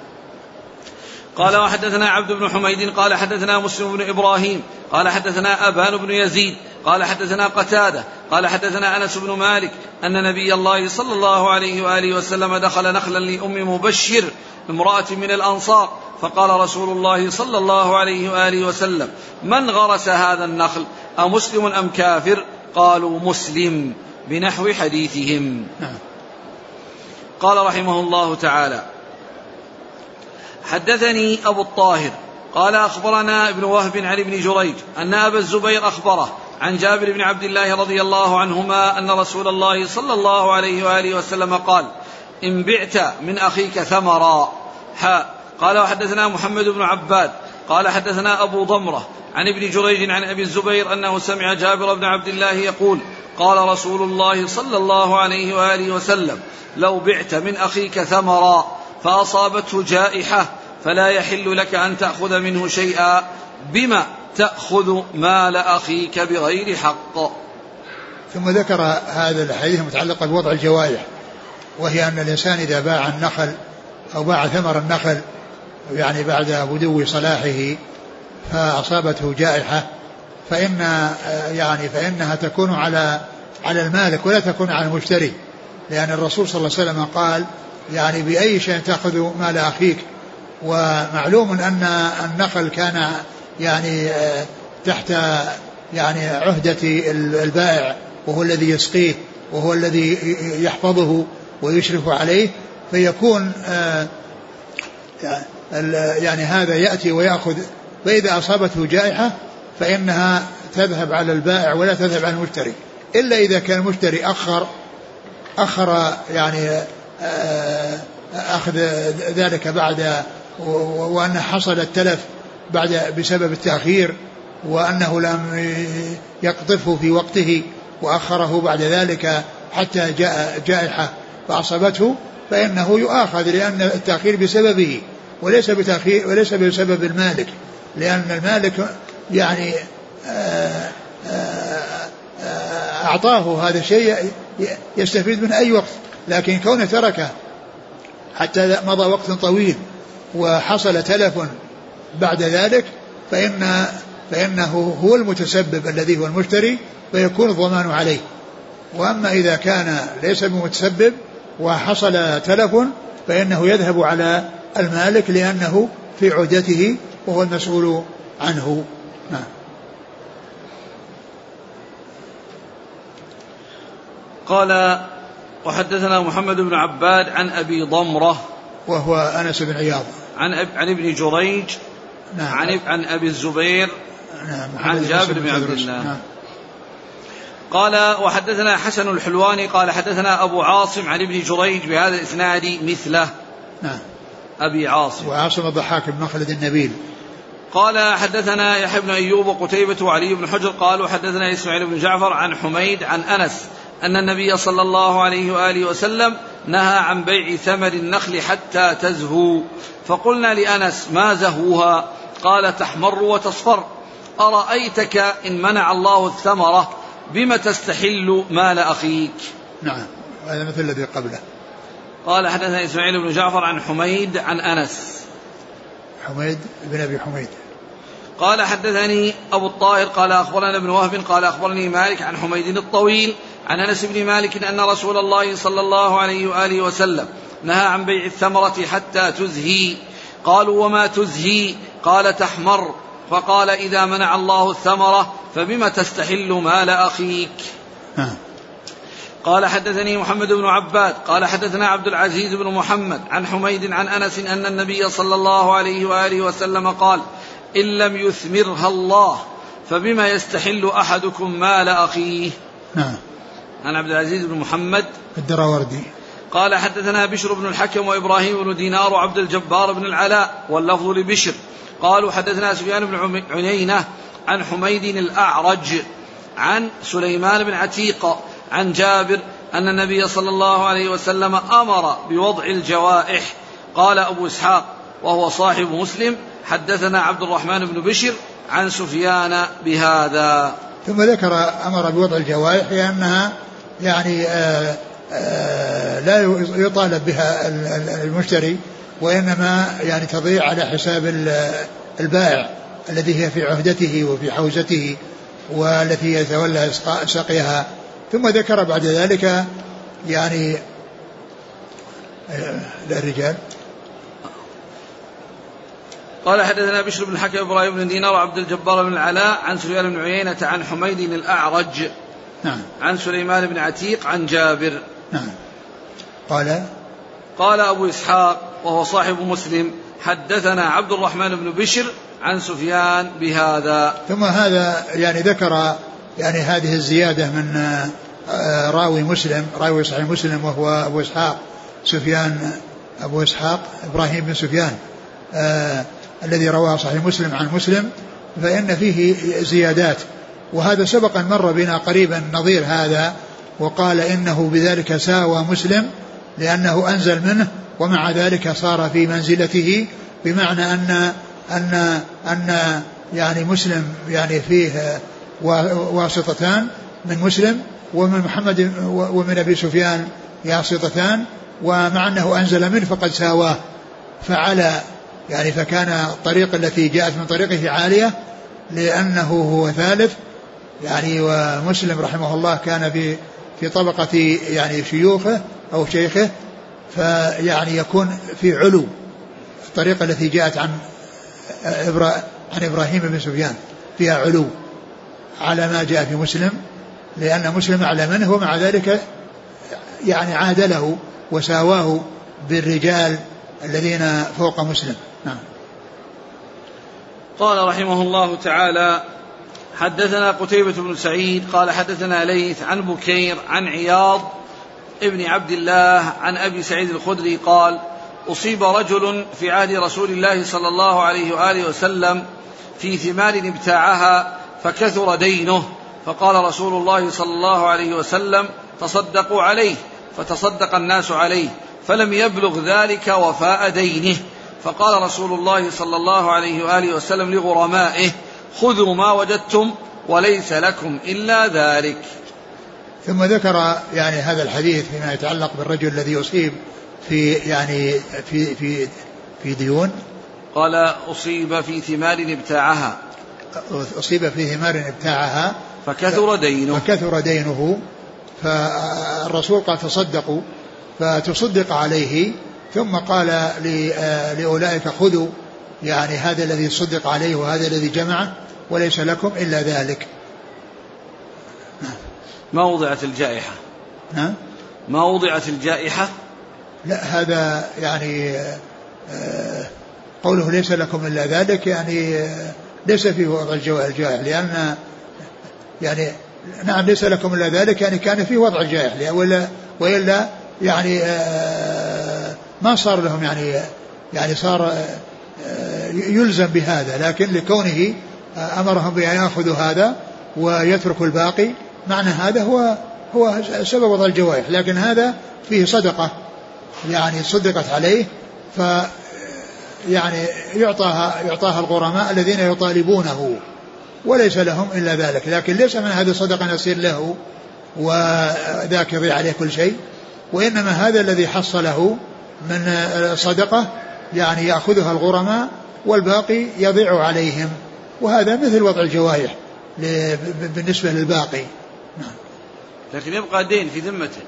قال وحدثنا عبد بن حميد قال حدثنا مسلم بن إبراهيم قال حدثنا أبان بن يزيد قال حدثنا قتادة قال حدثنا أنس بن مالك أن نبي الله صلى الله عليه وآله وسلم دخل نخلا لأم مبشر امرأة من الأنصار فقال رسول الله صلى الله عليه وآله وسلم من غرس هذا النخل أمسلم أم كافر قالوا مسلم بنحو حديثهم نعم. قال رحمه الله تعالى حدثني أبو الطاهر قال أخبرنا ابن وهب عن ابن جريج أن أبا الزبير أخبره عن جابر بن عبد الله رضي الله عنهما أن رسول الله صلى الله عليه وآله وسلم قال إن بعت من أخيك ثمرا. حاء قال وحدثنا محمد بن عباد قال حدثنا أبو ضمرة عن ابن جريج عن أبي الزبير أنه سمع جابر بن عبد الله يقول قال رسول الله صلى الله عليه وآله وسلم لو بعت من أخيك ثمرا فأصابته جائحة فلا يحل لك أن تأخذ منه شيئا. بما تأخذ مال أخيك بغير حق. ثم ذكر هذا الحديث المتعلق بوضع الجوائح وهي أن الإنسان إذا باع النخل أو باع ثمر النخل يعني بعد بدو صلاحه فأصابته جائحة فإن يعني فإنها تكون على على المالك ولا تكون على المشتري. لأن الرسول صلى الله عليه وسلم قال يعني بأي شيء تأخذ مال أخيك ومعلوم أن النخل كان يعني آه، تحت يعني عهدة البائع وهو الذي يسقيه وهو الذي يحفظه ويشرف عليه فيكون آه، يعني هذا يأتي ويأخذ. فإذا أصابته جائحة فإنها تذهب على البائع ولا تذهب على المشتري. إلا إذا كان المشتري أخر أخر يعني آه، أخذ ذلك بعد وأن حصل التلف بعد بسبب التأخير وأنه لم يقطفه في وقته وأخره بعد ذلك حتى جاء جائحة فأصابته فإنه يؤاخذ لأن التأخير بسببه وليس بتأخير وليس بسبب المالك لأن المالك يعني آه، آه، آه، أعطاه هذا الشيء يستفيد من أي وقت لكن كونه تركه حتى مضى وقت طويل وحصل تلف بعد ذلك فإن فإنه هو المتسبب الذي هو المشتري فيكون الضمان عليه. وأما إذا كان ليس بمتسبب وحصل تلف فإنه يذهب على المالك لأنه في عدته وهو المسؤول عنه. نعم. قال وحدثنا محمد بن عباد عن أبي ضمرة وهو أنس بن عياض. عن أب عن ابن جريج نعم. عن عن أبي الزبير نعم عن جابر بن عبد الله. نعم. قال وحدثنا حسن الحلواني قال حدثنا أبو عاصم عن ابن جريج بهذا الإسناد مثله. نعم. أبي عاصم. وعاصم الضحاك بن مخلد النبيل. قال حدثنا يحيى بن أيوب وقتيبة وعلي بن حجر قالوا حدثنا إسماعيل بن جعفر عن حميد عن أنس أن النبي صلى الله عليه وآله وسلم نهى عن بيع ثمر النخل حتى تزهو. فقلنا لأنس ما زهوها؟ قال تحمر وتصفر. أرأيتك إن منع الله الثمرة؟ بم تستحل مال أخيك. نعم. هذا مثل الذي قبله. قال حدثنا إسماعيل بن جعفر عن حميد عن أنس. حميد بن أبي حميد. قال حدثني أبو الطاهر قال أخبرنا ابن وهب قال أخبرني مالك عن حميد الطويل عن أنس بن مالك أن رسول الله صلى الله عليه وآله وسلم نهى عن بيع الثمرة حتى تزهي. قالوا وما تزهي؟ قال تحمر فقال إذا منع الله الثمرة فبم تستحل مال أخيك؟ نعم قال حدثني محمد بن عباد قال حدثنا عبد العزيز بن محمد عن حميد عن أنس أن النبي صلى الله عليه وآله وسلم قال إن لم يثمرها الله فبما يستحل أحدكم مال أخيه؟ نعم عن عبد العزيز بن محمد. الدراوردي. قال حدثنا بشر بن الحكم وإبراهيم بن دينار وعبد الجبار بن العلاء واللفظ لبشر قالوا حدثنا سفيان بن عيينه عن حميد الأعرج عن سليمان بن عتيق عن جابر أن النبي صلى الله عليه وسلم أمر بوضع الجوائح. قال أبو إسحاق وهو صاحب مسلم حدثنا عبد الرحمن بن بشر عن سفيان بهذا. ثم ذكر أمر بوضع الجوائح لأنها يعني آآ آه، آآ آه، لا يطالب بها المشتري. وإنما يعني تضيع على حساب البائع الذي هي في عهدته وفي حوزته والتي يتولى سقيها. ثم ذكر بعد ذلك يعني آه، الرجال. قال حدثنا بشر بن الحكم إبراهيم بن دينار وعبد الجبار بن العلاء عن سفيان بن عيينة عن حميد الأعرج. نعم. عن سليمان بن عتيق عن جابر. نعم. قال؟ قال أبو إسحاق وهو صاحب مسلم حدثنا عبد الرحمن بن بشر عن سفيان بهذا. ثم هذا يعني ذكر يعني هذه الزيادة من آه، راوي مسلم راوي صحيح مسلم وهو أبو إسحاق سفيان أبو إسحاق إبراهيم بن سفيان آه الذي روى صحيح مسلم عن مسلم فإن فيه زيادات. وهذا سبق أن مر بنا قريبا نظير هذا وقال إنه بذلك ساوى مسلم لأنه أنزل منه ومع ذلك صار في منزلته بمعنى أن أن أن يعني مسلم يعني فيه واسطتان من مسلم ومن محمد ومن أبي سفيان واسطتان ومع أنه أنزل منه فقد ساواه. فعلى يعني فكان الطريق التي جاءت من طريقه عالية لأنه هو ثالث. يعني ومسلم رحمه الله كان في في طبقة يعني شيوخه أو شيخه فيعني يكون في علو الطريقة التي جاءت عن عن إبراهيم بن سفيان فيها علو على ما جاء في مسلم لأن مسلم أعلى منه ومع ذلك يعني عادله وساواه بالرجال الذين فوق مسلم. نعم. قال رحمه الله تعالى حدثنا قتيبة بن سعيد قال حدثنا ليث عن بكير عن عياض ابن عبد الله عن أبي سعيد الخدري قال أصيب رجل في عهد رسول الله صلى الله عليه وآله وسلم في ثمار ابتاعها فكثر دينه فقال رسول الله صلى الله عليه وسلم تصدقوا عليه فتصدق الناس عليه فلم يبلغ ذلك وفاء دينه فقال رسول الله صلى الله عليه وآله وسلم لغرمائه خذوا ما وجدتم وليس لكم إلا ذلك. ثم ذكر يعني هذا الحديث فيما يتعلق بالرجل الذي اصيب في يعني في في في ديون. قال أصيب في ثمار ابتاعها. أصيب في ثمار ابتاعها. فكثر دينه. فكثر دينه. فالرسول قال تصدقوا. فتصدق عليه. ثم قال آه، لأولئك خذوا. يعني هذا الذي صدق عليه وهذا الذي جمعه وليس لكم إلا ذلك. ما وضعت الجائحة. نعم ما وضعت الجائحة. لا هذا يعني آه، قوله ليس لكم إلا ذلك يعني آه، ليس فيه وضع الجائحة لأن يعني نعم ليس لكم إلا ذلك يعني كان فيه وضع الجائحة ولا وإلا يعني ما صار لهم يعني يعني صار آه، يلزم بهذا لكن لكونه آه، أمرهم بأن يأخذوا هذا ويتركوا الباقي معنى هذا هو هو سبب وضع الجوائح لكن هذا فيه صدقة. يعني صدقت عليه ف يعني يعطاها يعطاها الغرماء الذين يطالبونه وليس لهم إلا ذلك. لكن ليس من هذه الصدقة يصير له وذاك يضيع عليه كل شيء. وإنما هذا الذي حصله من صدقة يعني يأخذها الغرماء والباقي يضيع عليهم. وهذا مثل وضع الجوارح بالنسبة للباقي. نعم. لكن يبقى دين في ذمته.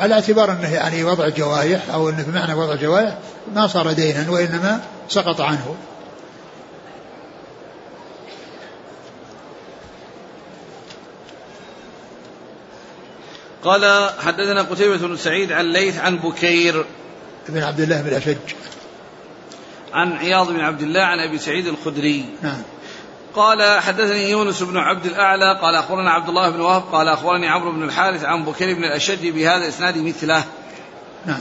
على اعتبار أنه يعني وضع الجوارح أو أنه بمعنى وضع الجوارح ما صار دينا وإنما سقط عنه. قال حدثنا قتيبة بن سعيد عن ليث عن بكير بن عبد الله بن أشج عن عياض بن عبد الله عن أبي سعيد الخدري. نعم. قال حدثني يونس بن عبد الأعلى قال أخبرنا عبد الله بن وهب قال أخبرني عمرو بن الحارث عن بكير بن الأشج بهذا الإسناد مثله. نعم.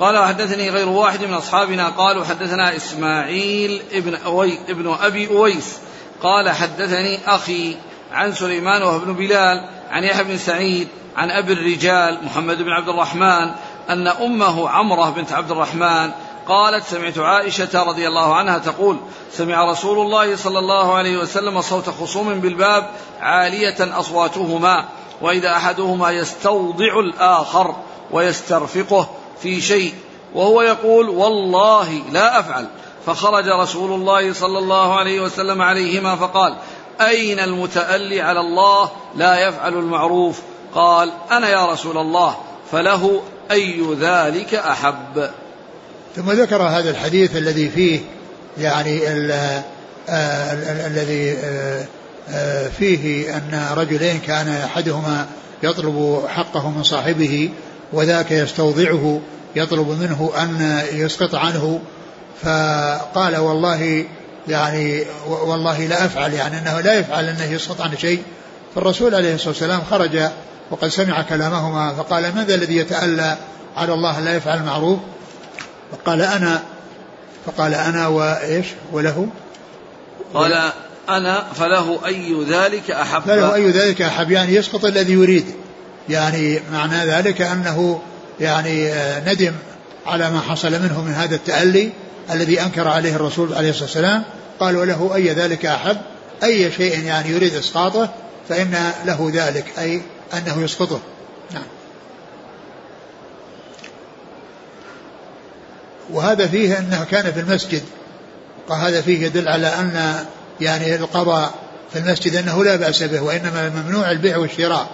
قال وحدثني غير واحد من أصحابنا قالوا حدثنا إسماعيل ابن, أوي ابن أبي أويس قال حدثني أخي عن سليمان وهو ابن بلال عن يحيى بن سعيد عن أبي الرجال محمد بن عبد الرحمن أن أمه عمرة بنت عبد الرحمن قالت سمعت عائشة رضي الله عنها تقول سمع رسول الله صلى الله عليه وسلم صوت خصوم بالباب عالية أصواتهما وإذا أحدهما يستوضع الآخر ويسترفقه في شيء وهو يقول والله لا أفعل. فخرج رسول الله صلى الله عليه وسلم عليهما فقال أين المتألي على الله لا يفعل المعروف؟ قال أنا يا رسول الله فله أي ذلك أحب؟ ثم ذكر هذا الحديث الذي فيه يعني الذي آه، آه، فيه أن رجلين كان أحدهما يطلب حقه من صاحبه وذاك يستوضعه يطلب منه أن يسقط عنه. فقال والله يعني والله لا أفعل يعني أنه لا يفعل أنه يسقط عنه شيء. فالرسول عليه الصلاة والسلام خرج وقد سمع كلامهما فقال من ذا الذي يتألى على الله لا يفعل المعروف؟ فقال أنا فقال أنا وإيش؟ وله؟ قال أنا فله أي ذلك أحب. فله أي ذلك أحب يعني يسقط الذي يريد. يعني معنى ذلك أنه يعني آه، ندم على ما حصل منه من هذا التألي الذي أنكر عليه الرسول عليه الصلاة والسلام. قال وله أي ذلك أحب أي شيء يعني يريد إسقاطه فإن له ذلك أي أنه يسقطه. نعم. وهذا فيه أنه كان في المسجد. وهذا فيه يدل على أن يعني القضاء في المسجد أنه لا بأس به وإنما ممنوع البيع والشراء.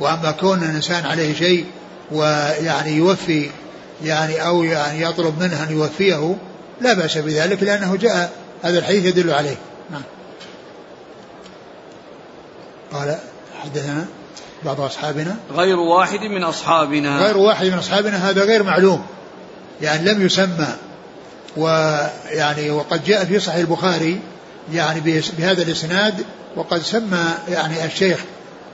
وأما كون الإنسان عليه شيء ويعني يوفي يعني أو يعني يطلب منه أن يوفيه لا بأس بذلك لأنه جاء هذا الحديث يدل عليه. نعم. قال حدثنا بعض أصحابنا. غير واحد من أصحابنا. غير واحد من أصحابنا هذا غير معلوم. يعني لم يسمى ويعني وقد جاء في صحيح البخاري يعني بهذا الإسناد وقد سمى يعني الشيخ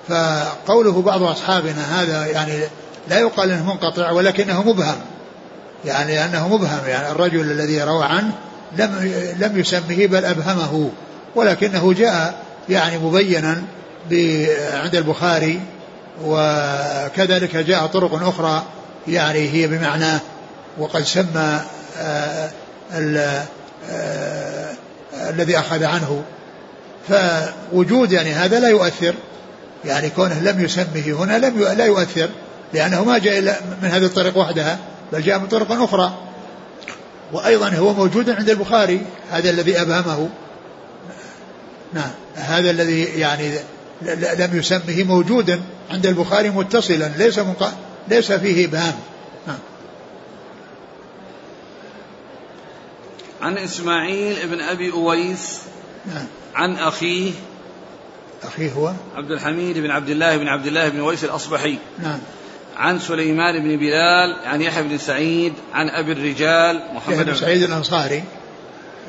فقوله بعض أصحابنا هذا يعني لا يقال إنه منقطع ولكنه مبهم يعني انه مبهم يعني الرجل الذي روى عنه لم لم يسمه بل أبهمه ولكنه جاء يعني مبينا عند البخاري وكذلك جاء طرق أخرى يعني هي بمعناه وقد سمى آه، آه، الذي أخذ عنه فوجود يعني هذا لا يؤثر يعني كونه لم يسمه هنا لم لا يؤثر لأنه ما جاء إلا من هذه الطريق وحدها بل جاء من طرق أخرى وأيضا هو موجود عند البخاري هذا الذي أبهمه نعم هذا الذي يعني لم يسمه موجودا عند البخاري متصلا ليس. ليس فيه إبهام نعم. عن إسماعيل ابن أبي أويس نعم. عن أخيه أخيه هو؟ عبد الحميد بن عبد الله بن عبد الله بن أويس الأصبحي نعم. عن سليمان بن بلال عن يحيى بن سعيد عن أبي الرجال محمد بن سعيد الأنصاري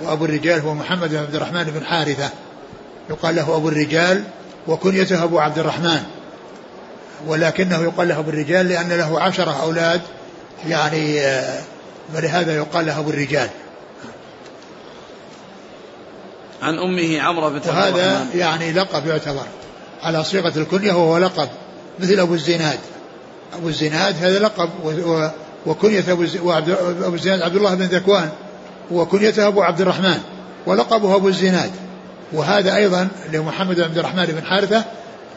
وأبو الرجال هو محمد بن عبد الرحمن بن حارثة. يقال له أبو الرجال وكنيته أبو عبد الرحمن. ولكنه يقال له أبو الرجال لأن له عشرة أولاد يعني ولهذا آه، يقال له أبو الرجال. عن أمه عمرو بنت وهذا يعني لقب يعتبر على صيغة الكنية وهو لقب مثل أبو الزناد. أبو الزناد هذا لقب وكنية أبو الزناد عبد الله بن ذكوان وكنيته أبو عبد الرحمن ولقبه أبو الزناد. وهذا أيضا لمحمد بن عبد الرحمن بن حارثة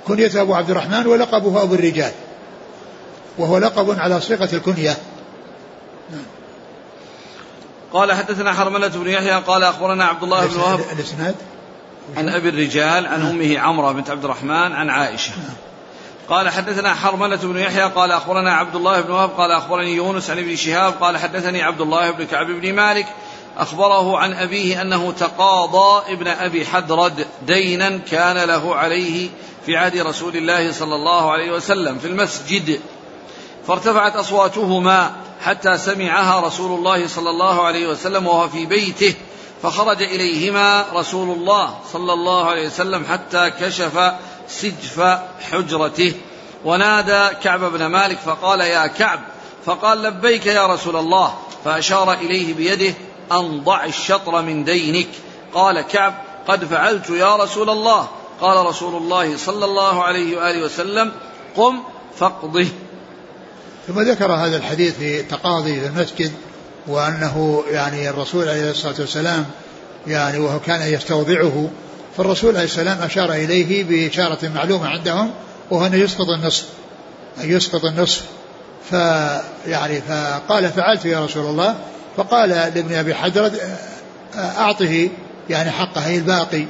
كنيته أبو عبد الرحمن ولقبه أبو الرجال. وهو لقب على صيغة الكنية. قال حدثنا حرملة بن يحيى قال أخبرنا عبد الله بن وهب الإسناد عن أبي الرجال عن نعم. أمه عمرة بنت عبد الرحمن عن عائشة نعم. قال حدثنا حرملة بن يحيى قال أخبرنا عبد الله بن وهب قال أخبرني يونس عن ابن شهاب قال حدثني عبد الله بن كعب بن مالك أخبره عن أبيه أنه تقاضى ابن أبي حدرد دينا كان له عليه في عهد رسول الله صلى الله عليه وسلم في المسجد فارتفعت أصواتهما حتى سمعها رسول الله صلى الله عليه وسلم وهو في بيته فخرج إليهما رسول الله صلى الله عليه وسلم حتى كشف سجف حجرته. ونادى كعب بن مالك فقال يا كعب فقال لبيك يا رسول الله فأشار إليه بيده أن ضع الشطر من دينك. قال كعب قد فعلت يا رسول الله. قال رسول الله صلى الله عليه وآله وسلم قم فاقضه. ثم ذكر هذا الحديث في تقاضي في المسجد وأنه يعني الرسول عليه الصلاة والسلام يعني وهو كان يستوضعه فالرسول عليه السلام أشار إليه بإشارة معلومة عندهم وهو أن يسقط النصف أن يسقط النصف. فيعني فقال فعلت يا رسول الله. فقال لابن أبي حدرد أعطه يعني حقه الباقي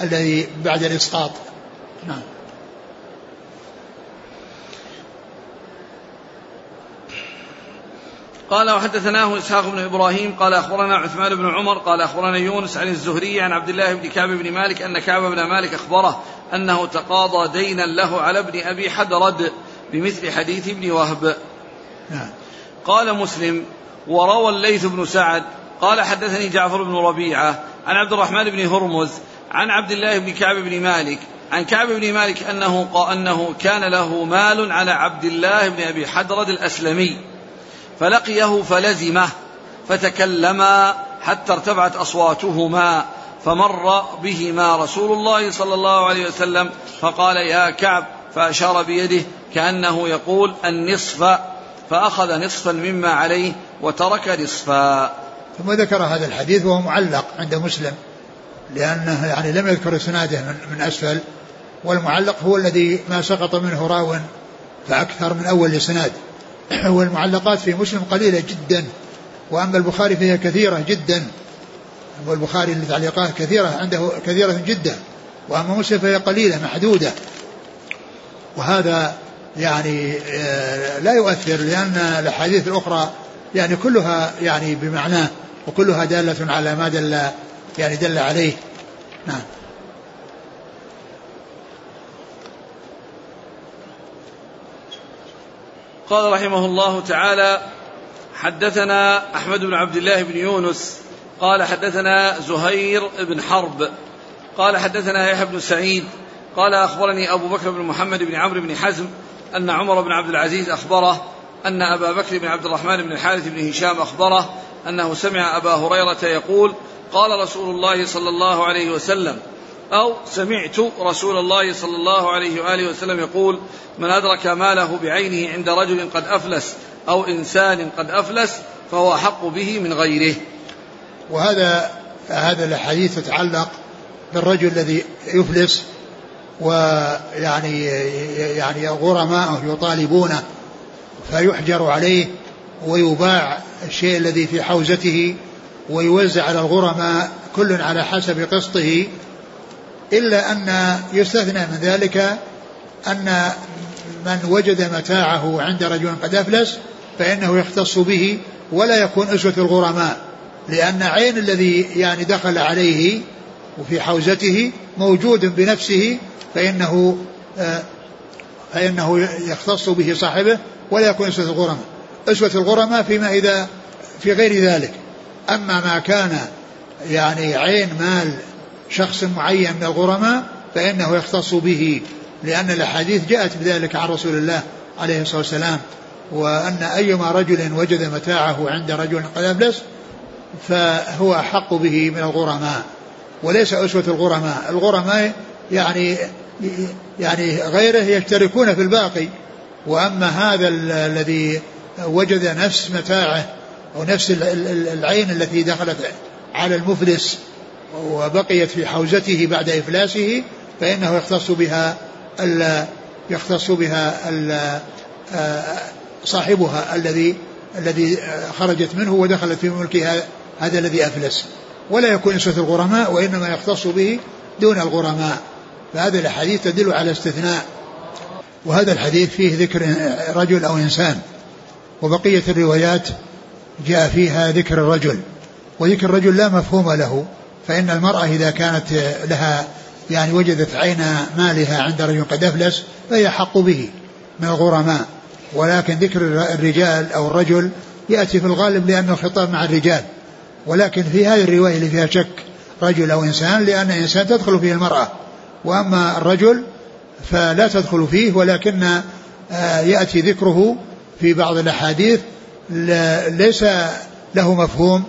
الذي بعد الإسقاط. نعم. قال وحدثناه إسحاق بن إبراهيم قال أخبرنا عثمان بن عمر قال أخبرنا يونس عن الزهري عن عبد الله بن كعب بن مالك أن كعب بن مالك أخبره أنه تقاضى دينا له على ابن أبي حدرد بمثل حديث ابن وهب. نعم. قال مسلم وروى الليث بن سعد قال حدثني جعفر بن ربيعة عن عبد الرحمن بن هرمز عن عبد الله بن كعب بن مالك عن كعب بن مالك أنه أنه كان له مال على عبد الله بن أبي حدرد الأسلمي فلقيه فلزمه فتكلما حتى ارتفعت أصواتهما فمر بهما رسول الله صلى الله عليه وسلم فقال يا كعب فأشار بيده كأنه يقول النصف فأخذ نصفا مما عليه وترك نصفا. ثم ذكر هذا الحديث وهو معلق عند مسلم لأنه يعني لم يذكر إسناده من أسفل والمعلق هو الذي ما سقط منه راو فأكثر من أول إسناد. والمعلقات في مسلم قليلة جدا وأما البخاري فهي كثيرة جدا. والبخاري التعليقات كثيرة عنده كثيرة جدا وأما مسلم فهي قليلة محدودة. وهذا يعني آه، لا يؤثر لأن الأحاديث الأخرى يعني كلها يعني بمعناه وكلها دالة على ما دل يعني دل عليه. نعم. قال رحمه الله تعالى حدثنا أحمد بن عبد الله بن يونس قال حدثنا زهير بن حرب قال حدثنا يحيى بن سعيد قال أخبرني أبو بكر بن محمد بن عمرو بن حزم أن عمر بن عبد العزيز أخبره أن أبا بكر بن عبد الرحمن بن الحارث بن هشام أخبره أنه سمع أبا هريرة يقول قال رسول الله صلى الله عليه وسلم أو سمعت رسول الله صلى الله عليه وآله وسلم يقول من أدرك ماله بعينه عند رجل قد أفلس أو إنسان قد أفلس فهو أحق به من غيره. وهذا هذا الحديث يتعلق بالرجل الذي يفلس ويعني يعني غرماء يطالبونه فيحجر عليه ويباع الشيء الذي في حوزته ويوزع على الغرماء كل على حسب قسطه إلا أن يستثنى من ذلك أن من وجد متاعه عند رجل قد أفلس فإنه يختص به ولا يكون أسوة الغرماء لأن عين الذي يعني دخل عليه وفي حوزته موجود بنفسه فإنه آه، فإنه يختص به صاحبه ولا يكون أسوة الغرماء. أسوة الغرماء فيما إذا في غير ذلك. أما ما كان يعني عين مال شخص معين من الغرماء فإنه يختص به لأن الأحاديث جاءت بذلك عن رسول الله عليه الصلاة والسلام وأن أيما رجل وجد متاعه عند رجل قد أفلس فهو أحق به من الغرماء وليس أسوة الغرماء الغرماء يعني يعني غيره يشتركون في الباقي وأما هذا الذي وجد نفس متاعه أو نفس العين التي دخلت على المفلس وبقيت في حوزته بعد إفلاسه فإنه يختص بها يختص بها صاحبها الذي الذي خرجت منه ودخلت في ملكها هذا الذي أفلس. ولا يكون نسبة الغرماء وإنما يختص به دون الغرماء. فهذا الحديث تدل على استثناء. وهذا الحديث فيه ذكر رجل أو إنسان. وبقية الروايات جاء فيها ذكر الرجل. وذكر الرجل لا مفهوم له. فإن المرأة إذا كانت لها يعني وجدت عين مالها عند رجل قد أفلس فهي حق به من الغرماء. ولكن ذكر الرجال أو الرجل يأتي في الغالب لأنه خطاب مع الرجال. ولكن في هذه الرواية اللي فيها شك رجل أو إنسان لأن إنسان تدخل فيه المرأة. وأما الرجل فلا تدخل فيه ولكن آه، يأتي ذكره في بعض الأحاديث ليس له مفهوم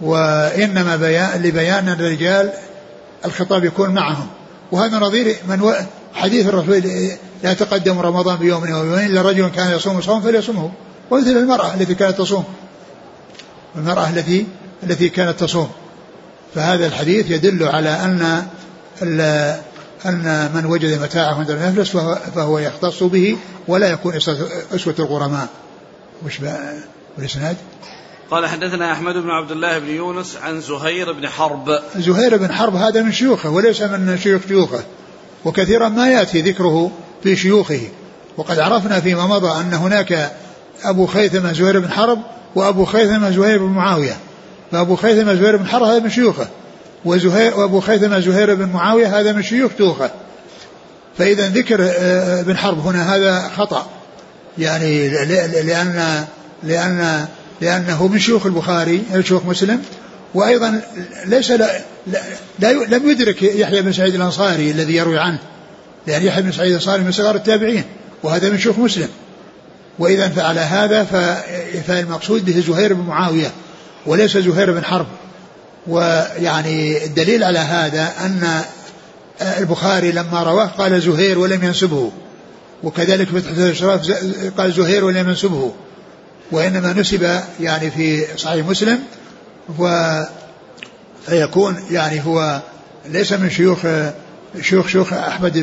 وإنما بيان لبيان الرجال الخطاب يكون معهم. وهذا نظير من. حديث الرسول لا تقدم رمضان بيوم أو يومين إلا رجل كان يصوم صوم فليصومه. ومثل المرأة التي كانت تصوم. المرأة التي التي كانت تصوم. فهذا الحديث يدل على أن أن من وجد متاعه عند المفلس فهو, فهو يختص به ولا يكون اسوه الغرماء. وش والإسناد؟ قال حدثنا أحمد بن عبد الله بن يونس عن زهير بن حرب. زهير بن حرب هذا من شيوخه وليس من شيوخ شيوخه وكثيرا ما يأتي ذكره في شيوخه. وقد عرفنا فيما مضى أن هناك أبو خيثمة زهير بن حرب وأبو خيثمة زهير بن معاوية. فأبو خيثمة زهير بن حرب هذا من شيوخه وزهير وأبو خيثمة زهير بن معاوية هذا من شيوخ شيوخه. فإذا ذكر آه، ابن حرب هنا هذا خطأ. يعني لأن لأن لأنه من شيوخ البخاري من شيوخ مسلم وأيضا ليس لا, لا لم يدرك يحيى بن سعيد الأنصاري الذي يروي عنه لأن يحيى بن سعيد الأنصاري من صغار التابعين وهذا من شيوخ مسلم. وإذا فعل هذا فالمقصود به زهير بن معاوية وليس زهير بن حرب. ويعني الدليل على هذا أن البخاري لما رواه قال زهير ولم ينسبه وكذلك الأشراف قال زهير ولم ينسبه. وإنما نسب يعني في صحيح مسلم و فيكون يعني هو ليس من شيوخ شيوخ شيوخ أحمد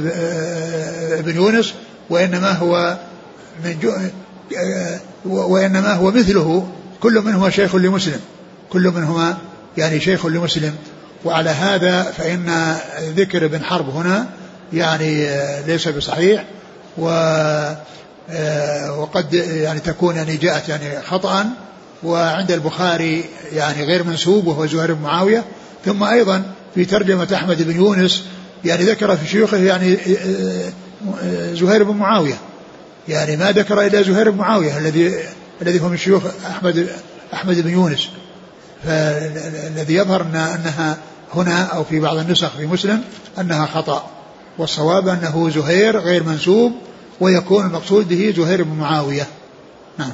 بن يونس وإنما هو من وإنما هو مثله كل منهما شيخ لمسلم كل منهما يعني شيخ لمسلم. وعلى هذا فإن ذكر ابن حرب هنا يعني ليس بصحيح و وقد يعني تكون يعني جاءت يعني خطأ وعند البخاري يعني غير منسوب وهو زهير بن معاوية. ثم أيضا في ترجمة أحمد بن يونس يعني ذكر في شيوخه يعني آه، آه، زهير بن معاوية. يعني ما ذكر إلا زهير بن معاوية الذي الذي هو من شيوخ أحمد أحمد بن يونس. فالذي يظهر أن أنها هنا أو في بعض النسخ في مسلم أنها خطأ. والصواب أنه زهير غير منسوب ويكون المقصود به زهير بن معاوية. نعم.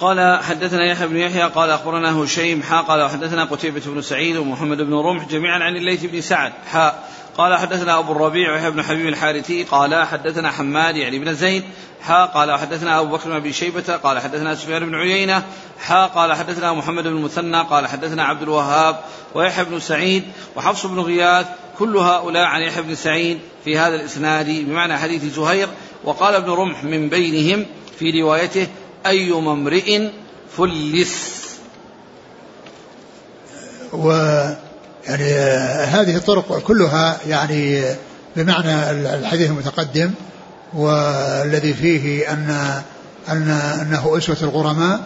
قال حدثنا يحيى بن يحيى قال أخبرنا هشيم حا قال حدثنا قتيبة بن سعيد ومحمد بن رمح جميعا عن الليث بن سعد حاء قال حدثنا أبو الربيع ويحيى بن حبيب الحارثي قال حدثنا حماد يعني بن زيد حا قال حدثنا أبو بكر بن أبي شيبة قال حدثنا سفيان بن عيينة حا قال حدثنا محمد بن المثنى قال حدثنا عبد الوهاب ويحيى بن سعيد وحفص بن غياث كل هؤلاء عن يحيى بن سعيد في هذا الإسناد بمعنى حديث زهير وقال ابن رمح من بينهم في روايته أيما امرئ فلس. و يعني هذه الطرق كلها يعني بمعنى الحديث المتقدم والذي فيه أن أن أنه أسوة الغرماء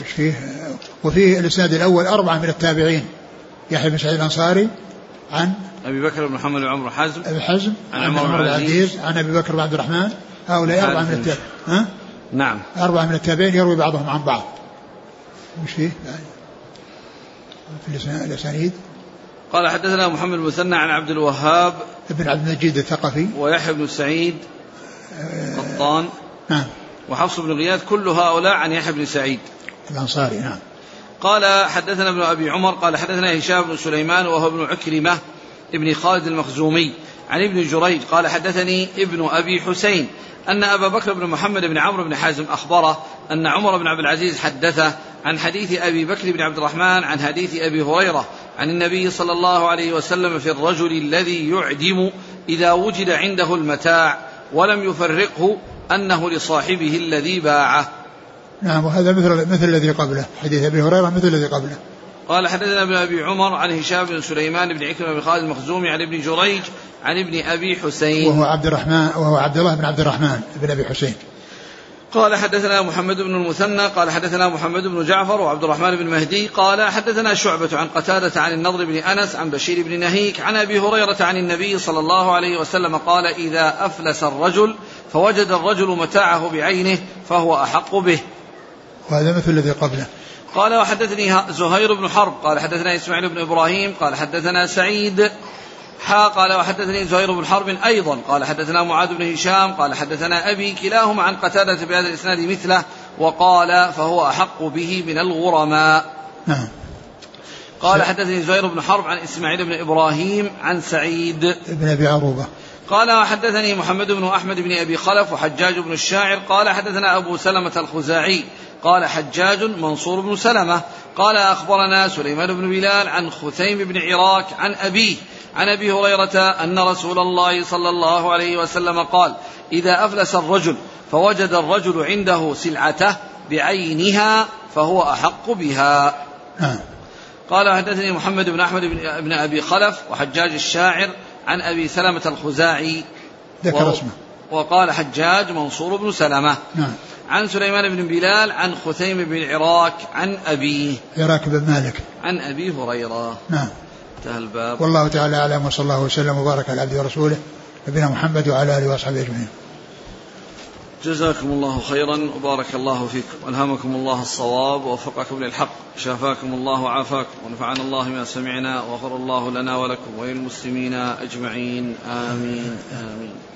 وش فيه وفيه الإسناد الأول أربعة من التابعين يحيى بن سعيد الأنصاري عن أبي بكر بن محمد بن عمرو حزم أبي حزم عن عمر بن العزيز. عن أبي بكر بن عبد الرحمن هؤلاء أربعة من التابعين ها؟ نعم. أربعة من التابعين يروي بعضهم عن بعض. مش فيه؟ في الأسانيد. قال حدثنا محمد المثنى عن عبد الوهاب ابن عبد المجيد الثقفي. ويحيى بن سعيد قطان نعم. وحفص بن غياث كل هؤلاء عن يحيى بن سعيد. الأنصاري نعم. قال حدثنا ابن أبي عمر قال حدثنا هشام بن سليمان وهو ابن عكرمة ابن خالد المخزومي عن ابن جريج قال حدثني ابن أبي حسين أن أبا بكر بن محمد بن عمرو بن حازم أخبره أن عمر بن عبد العزيز حدثه عن حديث أبي بكر بن عبد الرحمن عن حديث أبي هريرة عن النبي صلى الله عليه وسلم في الرجل الذي يعدم إذا وجد عنده المتاع ولم يفرقه أنه لصاحبه الذي باعه. نعم وهذا مثل مثل الذي قبله حديث أبي هريرة مثل الذي قبله. قال حدثنا ابن أبي عمر عن هشام بن سليمان بن عكرمة بن خالد المخزومي عن ابن جريج عن ابن أبي حسين. وهو عبد الرحمن وهو عبد الله بن عبد الرحمن بن أبي حسين. قال حدثنا محمد بن المثنى قال حدثنا محمد بن جعفر وعبد الرحمن بن مهدي قال حدثنا شعبة عن قتادة عن النضر بن أنس عن بشير بن نهيك عن أبي هريرة عن النبي صلى الله عليه وسلم قال إذا أفلس الرجل فوجد الرجل متاعه بعينه فهو أحق به. وهذا مثل الذي قبله. قال وحدثني زهير بن حرب قال حدثنا إسماعيل بن إبراهيم قال حدثنا سعيد. حا قال وحدثني زهير بن حرب أيضا قال حدثنا معاذ بن هشام قال حدثنا أبي كلاهما عن قتادة بهذا الإسناد مثله وقال فهو أحق به من الغرماء. نعم. قال حدثني زهير بن حرب عن إسماعيل بن إبراهيم عن سعيد. بن أبي عروبة. قال وحدثني محمد بن أحمد بن أبي خلف وحجاج بن الشاعر قال حدثنا أبو سلمة الخزاعي قال حجاج منصور بن سلمة. قال أخبرنا سليمان بن بلال عن خثيم بن عراك عن أبيه عن أبي هريرة أن رسول الله صلى الله عليه وسلم قال إذا أفلس الرجل فوجد الرجل عنده سلعته بعينها فهو أحق بها. نعم. قال حدثني محمد بن أحمد بن أبي خلف وحجاج الشاعر عن أبي سلمة الخزاعي. ذكر اسمه. وقال حجاج منصور بن سلمة. نعم. عن سليمان بن بلال عن خثيم بن عراك عن أبيه. عراك بن مالك. عن أبي هريرة. نعم. انتهى الباب. والله تعالى أعلم وصلى الله وسلم وبارك على عبده ورسوله نبينا محمد وعلى آله وأصحابه أجمعين. جزاكم الله خيرا وبارك الله فيكم. ألهمكم الله الصواب ووفقكم للحق شافاكم الله وعافاكم ونفعنا الله ما سمعنا وغفر الله لنا ولكم وللمسلمين أجمعين. آمين. آمين.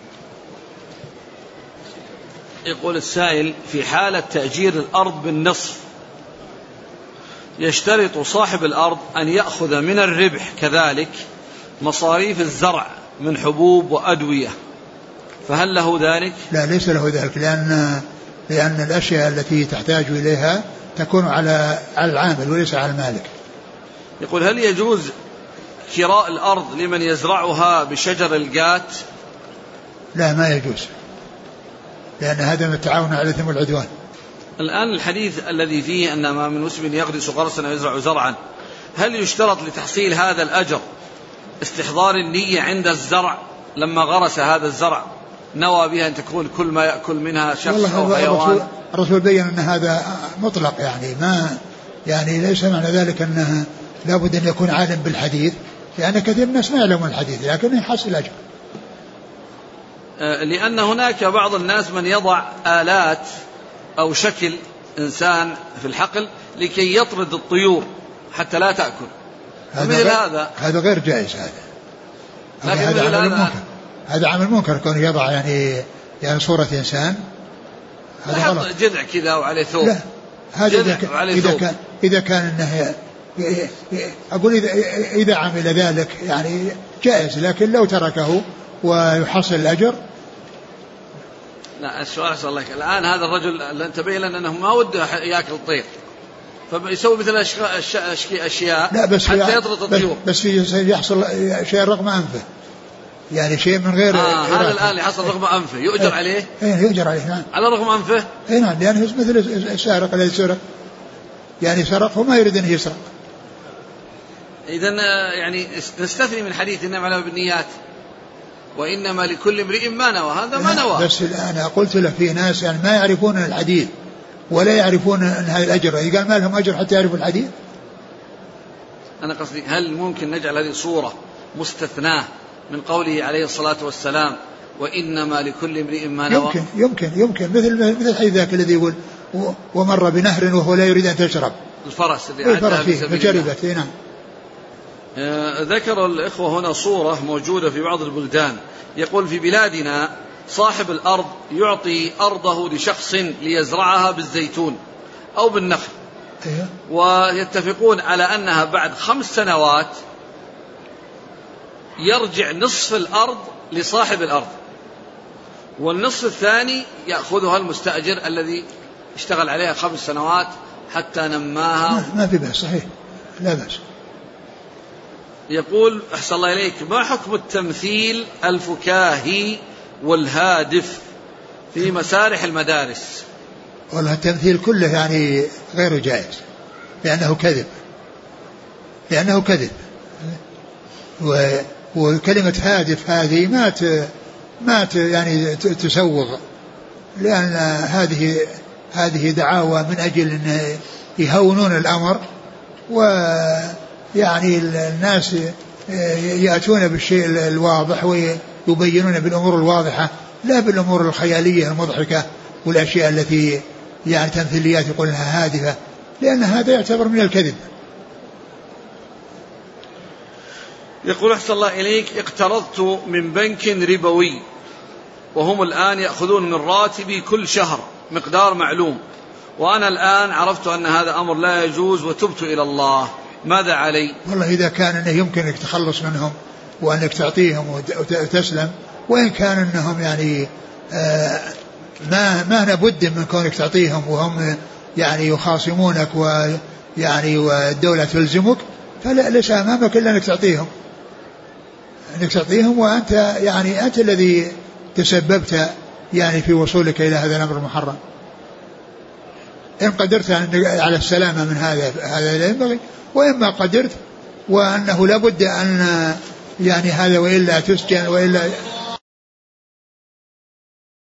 يقول السائل في حالة تأجير الأرض بالنصف يشترط صاحب الأرض أن يأخذ من الربح كذلك مصاريف الزرع من حبوب وأدوية فهل له ذلك؟ لا ليس له ذلك لأن لأن الأشياء التي تحتاج إليها تكون على على العامل وليس على المالك. يقول هل يجوز كراء الأرض لمن يزرعها بشجر القات؟ لا ما يجوز. لأن هذا من التعاون على الإثم والعدوان. الآن الحديث الذي فيه أن ما من مسلم يغرس غرسا ويزرع زرعا هل يشترط لتحصيل هذا الأجر استحضار النية عند الزرع لما غرس هذا الزرع؟ نوى بها أن تكون كل ما يأكل منها شخص أو حيوان؟ الرسول, الرسول بين أن هذا مطلق يعني ما يعني ليس معنى ذلك أنه لابد أن يكون عالم بالحديث لأن كثير من الناس ما يعلمون الحديث لكن يحصل أجر. لأن هناك بعض الناس من يضع آلات أو شكل إنسان في الحقل لكي يطرد الطيور حتى لا تأكل. هذا غير هذا هذا غير جائز هذا. هذا عمل منكر هذا عمل منكر كونه يضع يعني يعني صورة إنسان. هذا غلط. جذع كذا وعليه ثوب. لا هذا إذا, إذا كان إذا كان أنه أقول إذا إذا عمل ذلك يعني جائز لكن لو تركه ويحصل الأجر لا السؤال أسأل الله الآن هذا الرجل تبين لنا أنه ما وده ياكل الطير. فيسوي مثل أشياء لا بس حتى يطرد الطيور بس, بس يحصل شيء رغم أنفه. يعني شيء من غير آه هذا الآن يحصل رغم أنفه. يؤجر إيه. عليه؟ إيه يؤجر عليه نعم. على رغم أنفه؟ إيه نعم لأنه مثل السارق الذي سرق يعني سرق وما يريد أن يسرق. إذا آه، يعني نستثني من حديث إنما على بالنيات. وإنما لكل امرئ ما نوى هذا ما نوى. بس أنا قلت له في ناس يعني ما يعرفون الحديث ولا يعرفون أن هذا الأجر. قال ما لهم أجر حتى يعرفوا الحديث؟ أنا قصدي هل ممكن نجعل هذه صورة مستثناة من قوله عليه الصلاة والسلام وإنما لكل امرئ ما نوى؟ يمكن يمكن يمكن. مثل مثل الحديث ذاك الذي يقول ومر بنهر وهو لا يريد أن تشرب. الفرس الذي الفرس فيه فشربت نعم. آه، ذكر الإخوة هنا صورة موجودة في بعض البلدان. يقول في بلادنا صاحب الأرض يعطي أرضه لشخص ليزرعها بالزيتون أو بالنخل. ويتفقون على أنها بعد خمس سنوات يرجع نصف الأرض لصاحب الأرض. والنصف الثاني يأخذها المستأجر الذي اشتغل عليها خمس سنوات حتى نماها. ما في بأس صحيح. لا بأس. يقول أحسن الله إليك ما حكم التمثيل الفكاهي والهادف في مسارح المدارس؟ والله التمثيل كله يعني غير جائز لأنه كذب لأنه كذب. و وكلمة هادف هذه ما ما يعني تسوغ لأن هذه هذه دعاوى من أجل أن يهونون الأمر ويعني الناس يأتون بالشيء الواضح ويبينون بالأمور الواضحة لا بالأمور الخيالية المضحكة والأشياء التي يعني تمثيليات يقول لها هادفة لأن هذا يعتبر من الكذب. يقول أحسن الله إليك اقترضت من بنك ربوي وهم الآن يأخذون من راتبي كل شهر مقدار معلوم وأنا الآن عرفت أن هذا أمر لا يجوز وتبت إلى الله. ماذا علي؟ والله إذا كان أنه يمكنك تخلص منهم وأنك تعطيهم وتسلم وإن كان أنهم يعني آه ما ما لابد من كونك تعطيهم وهم يعني يخاصمونك ويعني والدولة تلزمك فلا ليس أمامك إلا أنك تعطيهم. إنك تعطيهم وأنت يعني أنت الذي تسببت يعني في وصولك إلى هذا الأمر المحرم. إن قدرت على السلامة من هذا هذا لا ينبغي وإما قدرت وأنه لابد أن يعني هذا وإلا تسجن وإلا